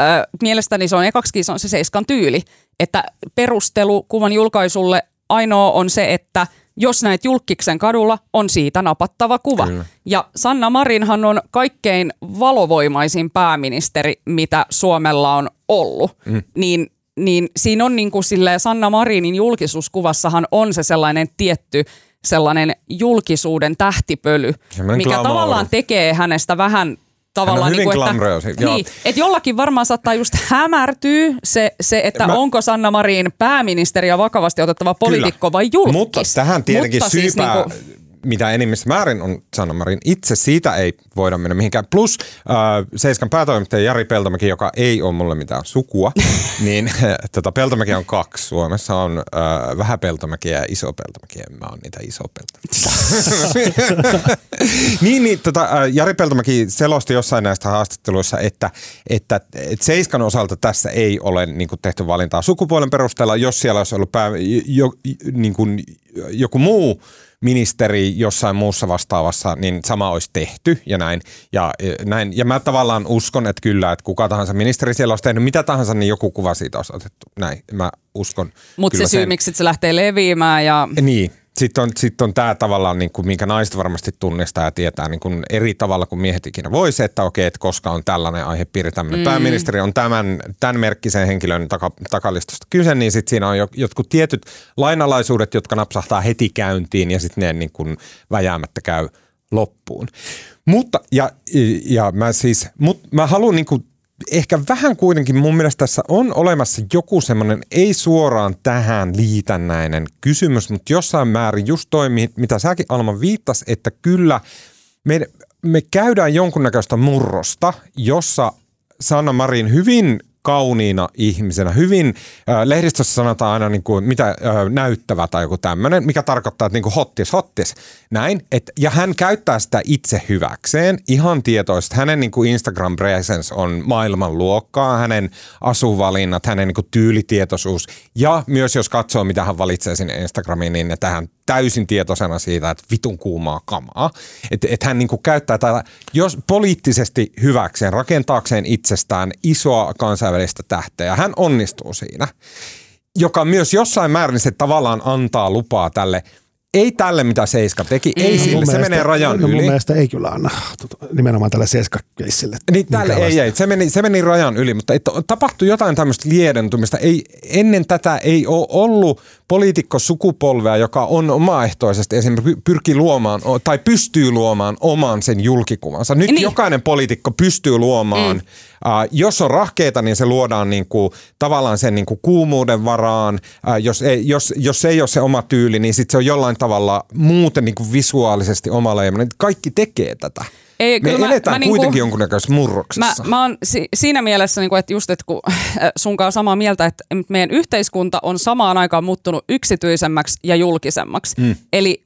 öö, mielestäni se on ekaksikin se on se seiskan tyyli, että perustelu kuvan julkaisulle ainoa on se, että jos näet julkiksen kadulla, on siitä napattava kuva. Kyllä. Ja Sanna Marinhan on kaikkein valovoimaisin pääministeri, mitä Suomella on ollut. Mm. Niin, niin siinä on niin kuin silleen, Sanna Marinin julkisuuskuvassahan on se sellainen tietty sellainen julkisuuden tähtipöly, mikä glamour. tavallaan tekee hänestä vähän tavallaan hyvin niin kuin, että, joo. niin, että jollakin varmaan saattaa just hämärtyä se, se että Mä- onko Sanna Marin pääministeri ja vakavasti otettava poliitikko vai julkis. Mutta tähän tietenkin Mutta syypää, siis niinku- mitä enimmissä määrin on Sanna Marin itse, siitä ei voida mennä mihinkään. Plus äh, Seiskan päätoimittaja Jari Peltomäki, joka ei ole mulle mitään sukua, niin tota, Peltomäki on kaksi. Suomessa on äh, vähän Peltomäkiä ja iso Peltomäkiä. Mä oon niitä iso niin, niin tota, äh, Jari Peltomäki selosti jossain näistä haastatteluissa, että, että, että Seiskan osalta tässä ei ole niin kuin, tehty valintaa sukupuolen perusteella. Jos siellä olisi ollut pää, jo, niin kuin, joku muu ministeri jossain muussa vastaavassa, niin sama olisi tehty ja näin. Ja, eh, näin. ja mä tavallaan uskon, että kyllä, että kuka tahansa ministeri siellä olisi tehnyt mitä tahansa, niin joku kuva siitä olisi otettu. Näin, mä uskon. Mutta se syy, sen. miksi se lähtee leviämään ja Niin. Sitten on, sit on tämä tavallaan, niin kuin, minkä naiset varmasti tunnistaa ja tietää niin kuin eri tavalla kuin miehet ikinä voisi, että okei, että koska on tällainen aihepiiri, tämmöinen mm. pääministeri on tämän, tämän merkkisen henkilön taka, takalistosta kyse, niin sitten siinä on jo, jotkut tietyt lainalaisuudet, jotka napsahtaa heti käyntiin ja sitten ne niin kuin väjäämättä käy loppuun. Mutta, ja, ja mä siis, mut mä haluan niin kuin ehkä vähän kuitenkin mun mielestä tässä on olemassa joku semmoinen, ei suoraan tähän liitännäinen kysymys, mutta jossain määrin just toi, mi- mitä säkin Alma viittas, että kyllä me, me käydään jonkunnäköistä murrosta, jossa Sanna Marin hyvin kauniina ihmisenä. Hyvin, äh, lehdistössä sanotaan aina niin kuin, mitä äh, näyttävä tai joku tämmöinen, mikä tarkoittaa, että niin kuin hottis, hottis. Näin. Et, ja hän käyttää sitä itse hyväkseen ihan tietoisesti. Hänen niin kuin Instagram presence on maailman luokkaa, hänen asuvalinnat, hänen niin kuin tyylitietoisuus. Ja myös jos katsoo, mitä hän valitsee sinne Instagramiin, niin että hän täysin tietoisena siitä, että vitun kuumaa kamaa. Että et hän niinku käyttää tätä, jos poliittisesti hyväkseen, rakentaakseen itsestään isoa kansainvälistä tähteä. Hän onnistuu siinä, joka myös jossain määrin se tavallaan antaa lupaa tälle – ei tälle, mitä Seiska teki, mm. ei sille, se mielestä, menee rajan no, yli. Mun mielestä ei kyllä anna nimenomaan tälle Seiska-keissille. Niin tälle ei, ei, se meni, se meni rajan yli, mutta että tapahtui jotain tämmöistä liedentumista. Ei, ennen tätä ei ole ollut poliitikkosukupolvea, joka on omaehtoisesti esimerkiksi pyrki luomaan tai pystyy luomaan oman sen julkikuvansa. Nyt niin. jokainen poliitikko pystyy luomaan, mm. Jos on rahkeita, niin se luodaan niin kuin, tavallaan sen niin kuin kuumuuden varaan. Jos, ei, jos, jos ei ole se oma tyyli, niin sitten se on jollain tavalla muuten niin kuin visuaalisesti omaleimainen. Kaikki tekee tätä. Ei, me kyllä eletään mä, mä kuitenkin niinku, jonkunnäköisessä murroksessa. Mä, mä oon si, siinä mielessä, niinku, että just, että kun äh, sunkaan samaa mieltä, että meidän yhteiskunta on samaan aikaan muuttunut yksityisemmäksi ja julkisemmaksi. Mm. Eli,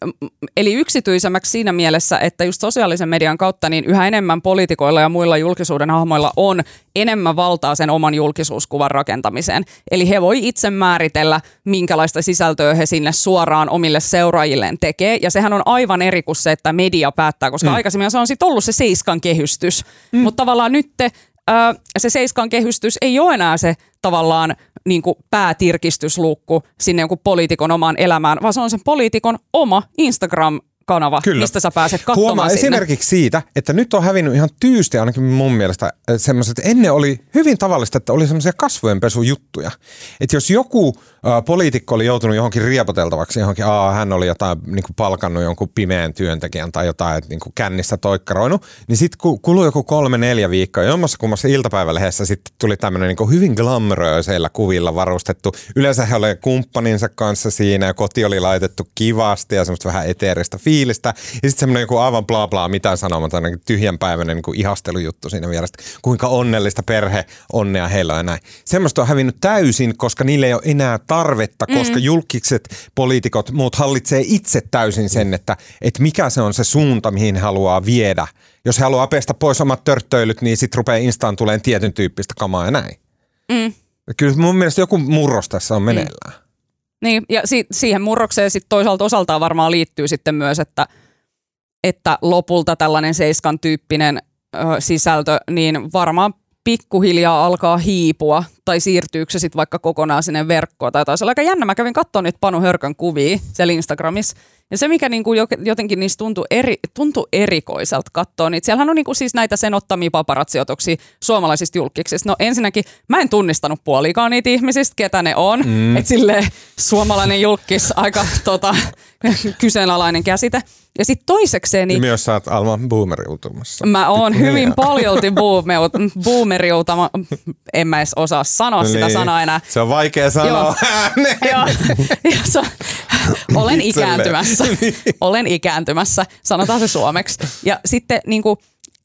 eli yksityisemmäksi siinä mielessä, että just sosiaalisen median kautta niin yhä enemmän poliitikoilla ja muilla julkisuuden hahmoilla on enemmän valtaa sen oman julkisuuskuvan rakentamiseen. Eli he voi itse määritellä, minkälaista sisältöä he sinne suoraan omille seuraajilleen tekee. Ja sehän on aivan eri kuin se, että media päättää, koska mm. aikaisemmin se on sitten ollut se seiskan kehystys. Mm. Mutta tavallaan nyt te, äh, se seiskan kehystys ei ole enää se tavallaan niin kuin päätirkistysluukku sinne jonkun poliitikon omaan elämään, vaan se on sen poliitikon oma Instagram kanava, Kyllä. mistä sä pääset katsomaan Huomaa sinne. esimerkiksi siitä, että nyt on hävinnyt ihan tyysti ainakin mun mielestä semmoiset, että ennen oli hyvin tavallista, että oli semmoisia kasvojenpesujuttuja. Että jos joku poliitikko oli joutunut johonkin riepoteltavaksi, johonkin, aa, hän oli jotain niin kuin palkannut jonkun pimeän työntekijän tai jotain niin kuin kännissä toikkaroinut, niin sitten kului joku kolme, neljä viikkoa. Jommassa kummassa iltapäivälehdessä sitten tuli tämmöinen niin hyvin glamrööseillä kuvilla varustettu. Yleensä he olivat kumppaninsa kanssa siinä ja koti oli laitettu kivasti ja semmoista vähän eteeristä fiilistä. Ja sitten semmoinen joku aivan bla bla mitään sanomatta, tyhjänpäiväinen niin ihastelujuttu siinä vierestä. Kuinka onnellista perhe, onnea heillä ja näin. Semmoista on hävinnyt täysin, koska niille ei ole enää tarvetta, koska mm. julkiset poliitikot, muut hallitsee itse täysin sen, että, että mikä se on se suunta, mihin he haluaa viedä. Jos he haluaa pestä pois omat törttöilyt, niin sitten rupeaa instaan tulee tietyn tyyppistä kamaa ja näin. Mm. Kyllä mun mielestä joku murros tässä on meneillään. Mm. Niin, ja si- siihen murrokseen sitten toisaalta osaltaan varmaan liittyy sitten myös, että, että lopulta tällainen seiskan tyyppinen ö, sisältö, niin varmaan pikkuhiljaa alkaa hiipua tai siirtyykö se sitten vaikka kokonaan sinne verkkoon tai taisi olla aika jännä. Mä kävin katsomaan nyt Panu Hörkön kuvia siellä Instagramissa ja se, mikä niinku jotenkin niistä tuntui, eri, tuntui erikoiselta katsoa, niin siellähän on niinku siis näitä sen ottamia paparazzi suomalaisista julkiksista. No ensinnäkin mä en tunnistanut puolikaan niitä ihmisistä, ketä ne on. Mm. Että silleen suomalainen julkis, aika tota, kyseenalainen käsite. Ja sitten toisekseen... Niin, ja myös sä oot Alma boomeriutumassa. Mä oon hyvin paljolti boomeriutama. En mä edes osaa sanoa niin. sitä sanaa enää. Se on vaikea sanoa Joo. Joo. Olen ikääntymässä. Niin. Olen ikääntymässä, sanotaan se suomeksi. Ja sitten niin kuin,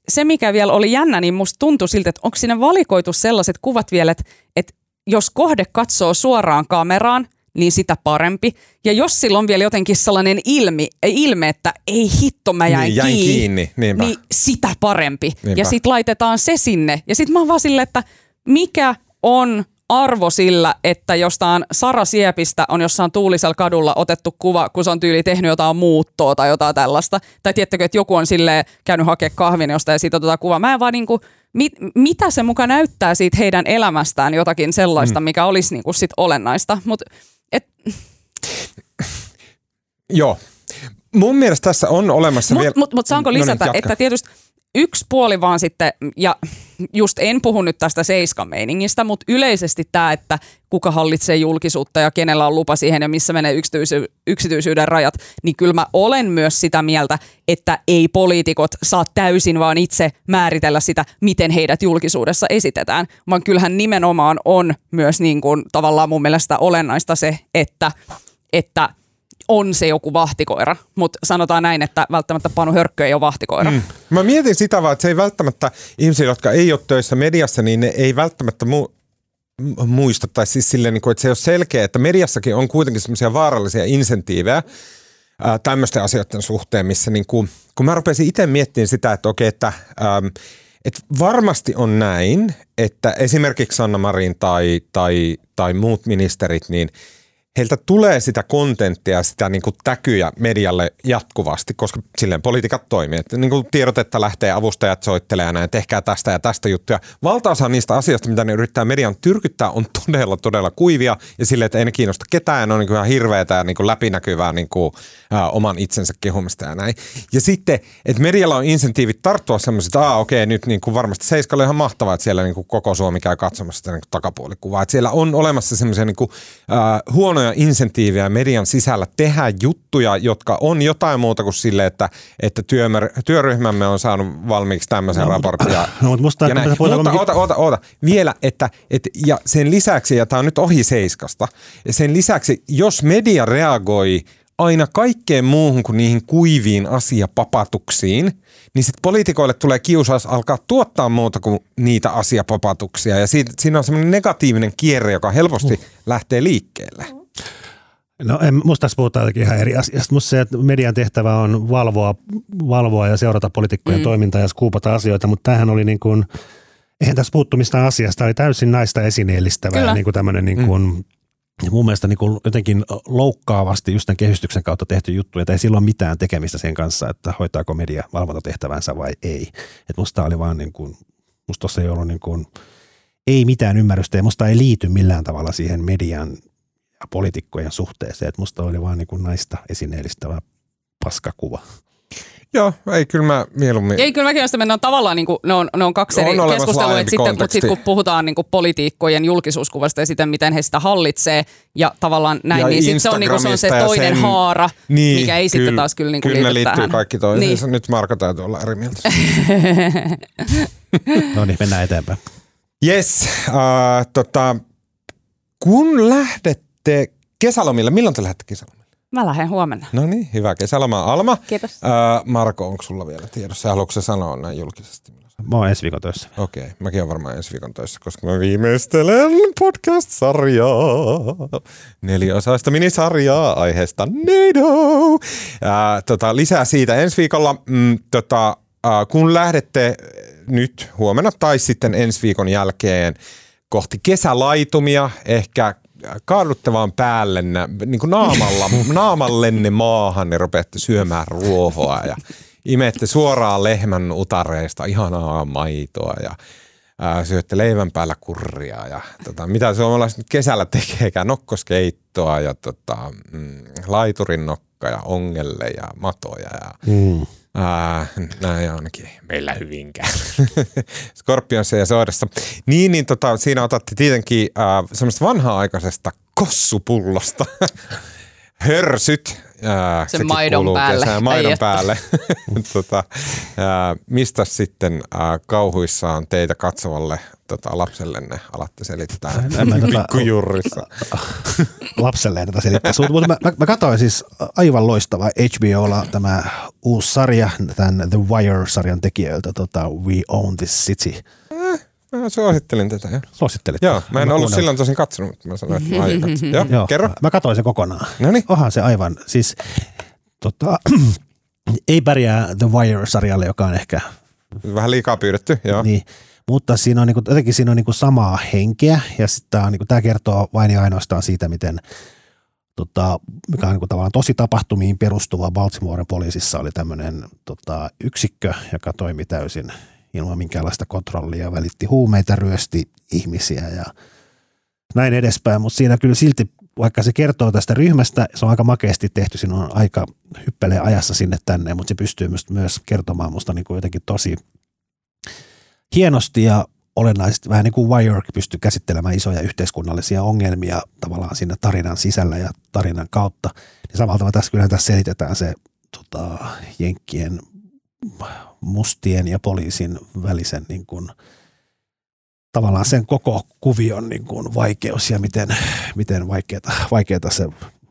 se, mikä vielä oli jännä, niin musta tuntui siltä, että onko sinne valikoitu sellaiset kuvat vielä, että, että jos kohde katsoo suoraan kameraan, niin sitä parempi. Ja jos sillä on vielä jotenkin sellainen ilmi, ilme, että ei hitto, mä jäin, niin, jäin kiinni, kiinni. niin sitä parempi. Niinpä. Ja sitten laitetaan se sinne. Ja sitten mä oon vaan silleen, että mikä on arvo sillä, että jostain Sara Siepistä on jossain tuulisella kadulla otettu kuva, kun se on tyyli tehnyt jotain muuttoa tai jotain tällaista. Tai tiettäkö, että joku on sille käynyt hakemaan kahvin jostain ja siitä otetaan kuva. Mä en vaan niinku, mit, mitä se muka näyttää siitä heidän elämästään jotakin sellaista, mm. mikä olisi niinku sit olennaista. Mut, et... Joo. Mun mielestä tässä on olemassa mut, vielä... Mutta mut saanko lisätä, no niin, että tietysti yksi puoli vaan sitten, ja just en puhu nyt tästä seiskameiningistä, mutta yleisesti tämä, että kuka hallitsee julkisuutta ja kenellä on lupa siihen ja missä menee yksityisy- yksityisyyden rajat, niin kyllä mä olen myös sitä mieltä, että ei poliitikot saa täysin vaan itse määritellä sitä, miten heidät julkisuudessa esitetään, vaan kyllähän nimenomaan on myös niin kuin tavallaan mun mielestä olennaista se, että, että – on se joku vahtikoira, mutta sanotaan näin, että välttämättä Panu Hörkkö ei ole vahtikoira. Mm. Mä mietin sitä vaan, että se ei välttämättä, ihmisillä, jotka ei ole töissä mediassa, niin ne ei välttämättä mu- muista, tai siis silleen, niin että se ei ole selkeä, että mediassakin on kuitenkin semmoisia vaarallisia insentiivejä tämmöisten asioiden suhteen, missä niin kuin, kun mä rupesin itse miettimään sitä, että okei, että äm, et varmasti on näin, että esimerkiksi Sanna Marin tai, tai, tai muut ministerit, niin – heiltä tulee sitä kontenttia, sitä niin kuin täkyjä medialle jatkuvasti, koska silleen politiikat toimii. Että niin kuin tiedotetta lähtee, avustajat soittelee ja näin, tehkää tästä ja tästä juttuja. Valtaosa niistä asioista, mitä ne yrittää median tyrkyttää, on todella, todella kuivia ja silleen, että ei ne kiinnosta ketään, ne on niin kuin ihan hirveätä ja niin kuin läpinäkyvää niin kuin, ää, oman itsensä kehumista ja näin. Ja sitten, että medialla on insentiivit tarttua semmoiset, että Aa, okei, nyt niin kuin varmasti Seiskalle ihan mahtavaa, että siellä niin kuin koko Suomi käy katsomassa sitä niin kuin takapuolikuvaa. Että siellä on olemassa semmoisia niin kuin, ää, huonoja huonoja insentiivejä median sisällä tehdä juttuja, jotka on jotain muuta kuin sille, että, että työmär, työryhmämme on saanut valmiiksi tämmöisen no, raportin. No, mutta musta ja näin. Mutta oota, oota, oota. Vielä, että, että ja sen lisäksi, ja tämä on nyt ohi seiskasta, ja sen lisäksi, jos media reagoi aina kaikkeen muuhun kuin niihin kuiviin asiapapatuksiin, niin sitten poliitikoille tulee kiusaus alkaa tuottaa muuta kuin niitä asiapapatuksia. Ja siitä, siinä on semmoinen negatiivinen kierre, joka helposti uh. lähtee liikkeelle. No en, musta tässä puhutaan jotenkin ihan eri asiasta. Musta se, että median tehtävä on valvoa, valvoa ja seurata poliitikkojen mm. toimintaa ja skuupata asioita, mutta tämähän oli niin kuin, eihän tässä puuttu mistään asiasta, Tämä oli täysin naista esineellistävää Kyllä. niin kuin tämmöinen niin kuin, mm. mun mielestä niin kuin jotenkin loukkaavasti just tämän kehystyksen kautta tehty juttu, että ei sillä ole mitään tekemistä sen kanssa, että hoitaako media valvontatehtävänsä vai ei. Että musta oli vaan niin kuin, musta tuossa ei ollut niin kuin, ei mitään ymmärrystä ja musta ei liity millään tavalla siihen median poliitikkojen suhteeseen. Että musta oli vaan niin kuin naista esineellistävä paskakuva. Joo, ei kyllä mä mieluummin. Ei kyllä mäkin olen sitä, on tavallaan niin kuin, ne, on, ne on kaksi eri on keskustelua, että sitten, mutta sitten kun puhutaan niin kuin politiikkojen julkisuuskuvasta ja sitten miten he sitä hallitsee ja tavallaan näin, ja niin sitten se on, niin kuin, se on se toinen sen... haara, niin, mikä ei kyllä, sitten taas kyllä, niin kuin kyllä liittyy tähän. kaikki toisiinsa. Niin. Nyt Marko täytyy olla eri mieltä. no niin, mennään eteenpäin. Yes, uh, tota, kun lähdet lähdette kesälomille. Milloin te lähdette kesälomille? Mä lähden huomenna. No niin, hyvä kesäloma. Alma. Kiitos. Ää, Marko, onko sulla vielä tiedossa? Haluatko sanoa näin julkisesti? Mä oon ensi viikon töissä. Okei, okay, mäkin oon varmaan ensi viikon töissä, koska mä viimeistelen podcast-sarjaa. Neliosaista minisarjaa aiheesta NATO. Ää, tota, lisää siitä ensi viikolla. Mm, tota, ää, kun lähdette nyt huomenna tai sitten ensi viikon jälkeen kohti kesälaitumia, ehkä kaadutte vaan päällenne, niin kuin naamalla, naamallenne maahan, niin rupeatte syömään ruohoa ja imette suoraan lehmän utareista ihanaa maitoa ja ää, syötte leivän päällä kurria ja tota, mitä suomalaiset nyt kesällä tekeekään, nokkoskeittoa ja tota, mm, laiturin nokka ja ongelle ja matoja ja mm Ää, näin ainakin meillä hyvinkään. Skorpionissa ja soidassa. Niin, niin tota, siinä otatte tietenkin äh, semmoista vanhaa-aikaisesta kossupullosta. Hörsyt. Ää, Sen maidon päälle. Kesään, maidon päälle. tota, ää, mistä sitten ää, kauhuissaan teitä katsovalle tota, lapsellenne alatte selittää tota- pikkujurrissa? lapselle tätä selittää. Mutta mä, mä, mä katsoin siis aivan loistava HBOlla tämä uusi sarja, tämän The Wire-sarjan tekijöiltä, tota, We Own This City. Mä suosittelin tätä jo. Suosittelit? Joo, mä en mä ollut silloin tosin katsonut, mutta mä sanoin, että mä Joo, Joo, kerro. Mä katsoin sen kokonaan. Noniin. Onhan se aivan, siis tota, ei pärjää The Wire-sarjalle, joka on ehkä... Vähän liikaa pyydetty, joo. Niin, mutta siinä on, niin kuin, jotenkin siinä on niin kuin samaa henkeä ja tämä, niin kuin, tämä kertoo vain ja ainoastaan siitä, miten tota, mikä on niin kuin, tavallaan tosi tapahtumiin perustuva Baltimoren poliisissa oli tämmöinen tota, yksikkö, joka toimi täysin ilman minkäänlaista kontrollia, välitti huumeita, ryösti ihmisiä ja näin edespäin, mutta siinä kyllä silti, vaikka se kertoo tästä ryhmästä, se on aika makeasti tehty, siinä on aika hyppelee ajassa sinne tänne, mutta se pystyy myös, kertomaan musta niin kuin jotenkin tosi hienosti ja olennaisesti, vähän niin kuin Wire pystyy käsittelemään isoja yhteiskunnallisia ongelmia tavallaan siinä tarinan sisällä ja tarinan kautta, niin samalla tavalla tässä kyllä tässä selitetään se tota, Jenkkien mustien ja poliisin välisen niin kuin, tavallaan sen koko kuvion niin kuin vaikeus ja miten, miten vaikeata, vaikeata se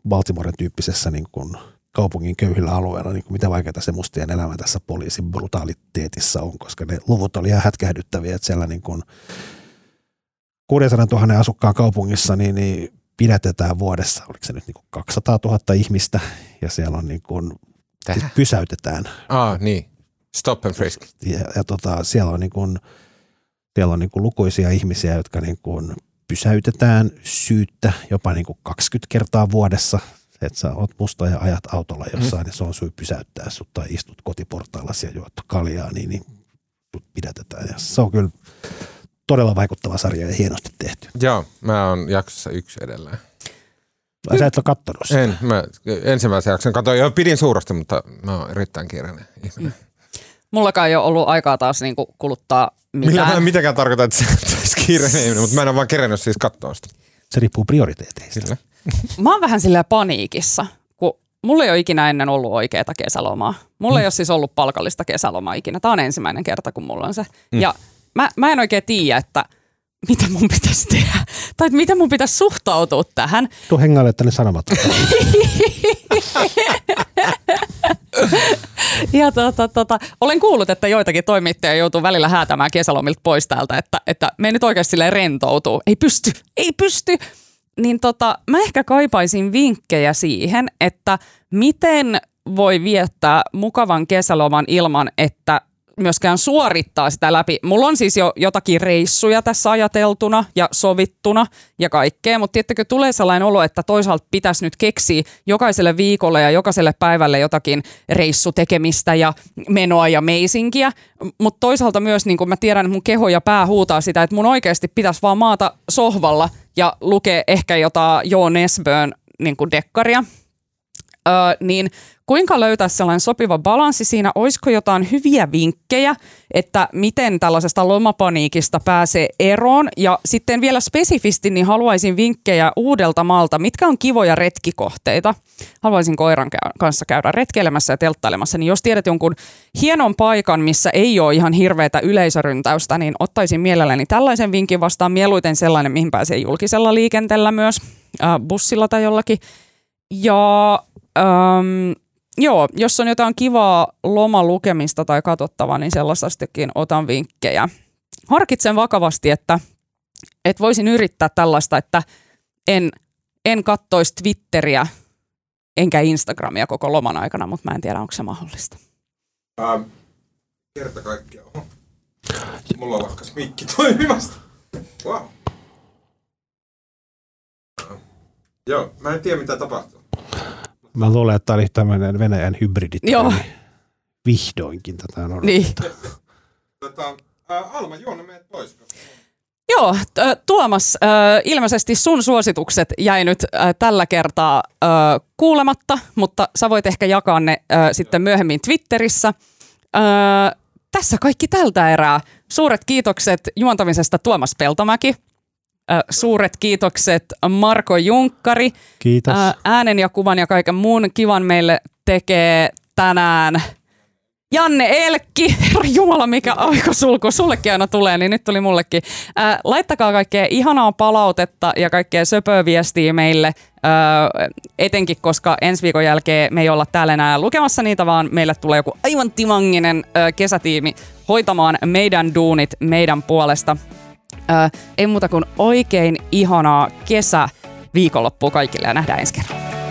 Baltimoren tyyppisessä niin kuin kaupungin köyhillä alueilla, niin kuin miten vaikeaa se mustien elämä tässä poliisin brutaaliteetissa on, koska ne luvut oli ihan hätkähdyttäviä, että siellä niin kuin 600 000 asukkaan kaupungissa, niin, niin pidätetään vuodessa, oliko se nyt niin kuin 200 000 ihmistä, ja siellä on niin kuin, siis pysäytetään. Ah, niin. Stop and frisk. Ja, ja tota, siellä on, niin kuin, siellä on niin kuin lukuisia ihmisiä, jotka niin kuin pysäytetään syyttä jopa niin kuin 20 kertaa vuodessa. Että sä oot musta ja ajat autolla jossain, mm. ja se on syy pysäyttää sut tai istut kotiportailla ja juot kaljaa, niin, niin sut pidätetään. Ja se on kyllä todella vaikuttava sarja ja hienosti tehty. Joo, mä oon jaksossa yksi edelleen. Vai sä et ole kattonut sitä? En, mä ensimmäisen jakson katsoin, jo pidin suuresti, mutta mä oon erittäin kiireinen ihminen. Mm. Mullakaan ei ole ollut aikaa taas niinku kuluttaa mitään. Millä mä en mitenkään tarkoita, että se olisi kiireinen ihminen, mutta mä en ole vaan kerennyt siis katsoa sitä. Se riippuu prioriteeteista. Kyllä. Mä oon vähän silleen paniikissa, kun mulla ei ole ikinä ennen ollut oikeaa kesälomaa. Mulla mm. ei ole siis ollut palkallista kesälomaa ikinä. Tämä on ensimmäinen kerta, kun mulla on se. Mm. Ja mä, mä en oikein tiedä, että mitä mun pitäisi tehdä. Tai että miten mun pitäisi suhtautua tähän. Tuu hengaille tänne sanomatta. ja tota, tota, olen kuullut, että joitakin toimittajia joutuu välillä häätämään kesälomilta pois täältä, että, että me nyt oikeasti silleen rentoutuu. Ei pysty, ei pysty. Niin tota, mä ehkä kaipaisin vinkkejä siihen, että miten voi viettää mukavan kesäloman ilman, että myöskään suorittaa sitä läpi. Mulla on siis jo jotakin reissuja tässä ajateltuna ja sovittuna ja kaikkea, mutta tiettäkö tulee sellainen olo, että toisaalta pitäisi nyt keksiä jokaiselle viikolle ja jokaiselle päivälle jotakin reissutekemistä ja menoa ja meisinkiä, mutta toisaalta myös niin kun mä tiedän, että mun keho ja pää huutaa sitä, että mun oikeasti pitäisi vaan maata sohvalla ja lukea ehkä jotain Jo Nesbön niin dekkaria, öö, niin kuinka löytää sellainen sopiva balanssi siinä? Olisiko jotain hyviä vinkkejä, että miten tällaisesta lomapaniikista pääsee eroon? Ja sitten vielä spesifisti, niin haluaisin vinkkejä uudelta maalta. Mitkä on kivoja retkikohteita? Haluaisin koiran kanssa käydä retkeilemässä ja telttailemassa. Niin jos tiedät jonkun hienon paikan, missä ei ole ihan hirveätä yleisöryntäystä, niin ottaisin mielelläni tällaisen vinkin vastaan. Mieluiten sellainen, mihin pääsee julkisella liikenteellä myös, äh, bussilla tai jollakin. Ja ähm, joo, jos on jotain kivaa lomalukemista tai katsottavaa, niin sellaistastikin otan vinkkejä. Harkitsen vakavasti, että, että voisin yrittää tällaista, että en, en kattoisi Twitteriä enkä Instagramia koko loman aikana, mutta mä en tiedä, onko se mahdollista. Ähm, kerta kaikkiaan. Mulla lakkas mikki toimimasta. Wow. Joo, mä en tiedä mitä tapahtuu. Mä luulen, että tämä oli tämmöinen Venäjän hybridit. Joo. Vihdoinkin tätä on Niin. tota, äh, Alma, juona meidät pois. Joo, Tuomas, ilmeisesti sun suositukset jäi nyt tällä kertaa kuulematta, mutta sä voit ehkä jakaa ne sitten myöhemmin Twitterissä. Tässä kaikki tältä erää. Suuret kiitokset juontamisesta Tuomas Peltomäki. Suuret kiitokset Marko Junkkari. Kiitos. Äänen ja kuvan ja kaiken muun kivan meille tekee tänään Janne Elkki, herra Jumala, mikä aikasulku sullekin aina tulee, niin nyt tuli mullekin. Ää, laittakaa kaikkea ihanaa palautetta ja kaikkea söpöviestiä meille, ää, etenkin koska ensi viikon jälkeen me ei olla täällä enää lukemassa niitä, vaan meille tulee joku aivan timanginen ää, kesätiimi hoitamaan meidän duunit meidän puolesta. Ää, ei muuta kuin oikein ihanaa kesä viikonloppua kaikille ja nähdään ensi kerralla.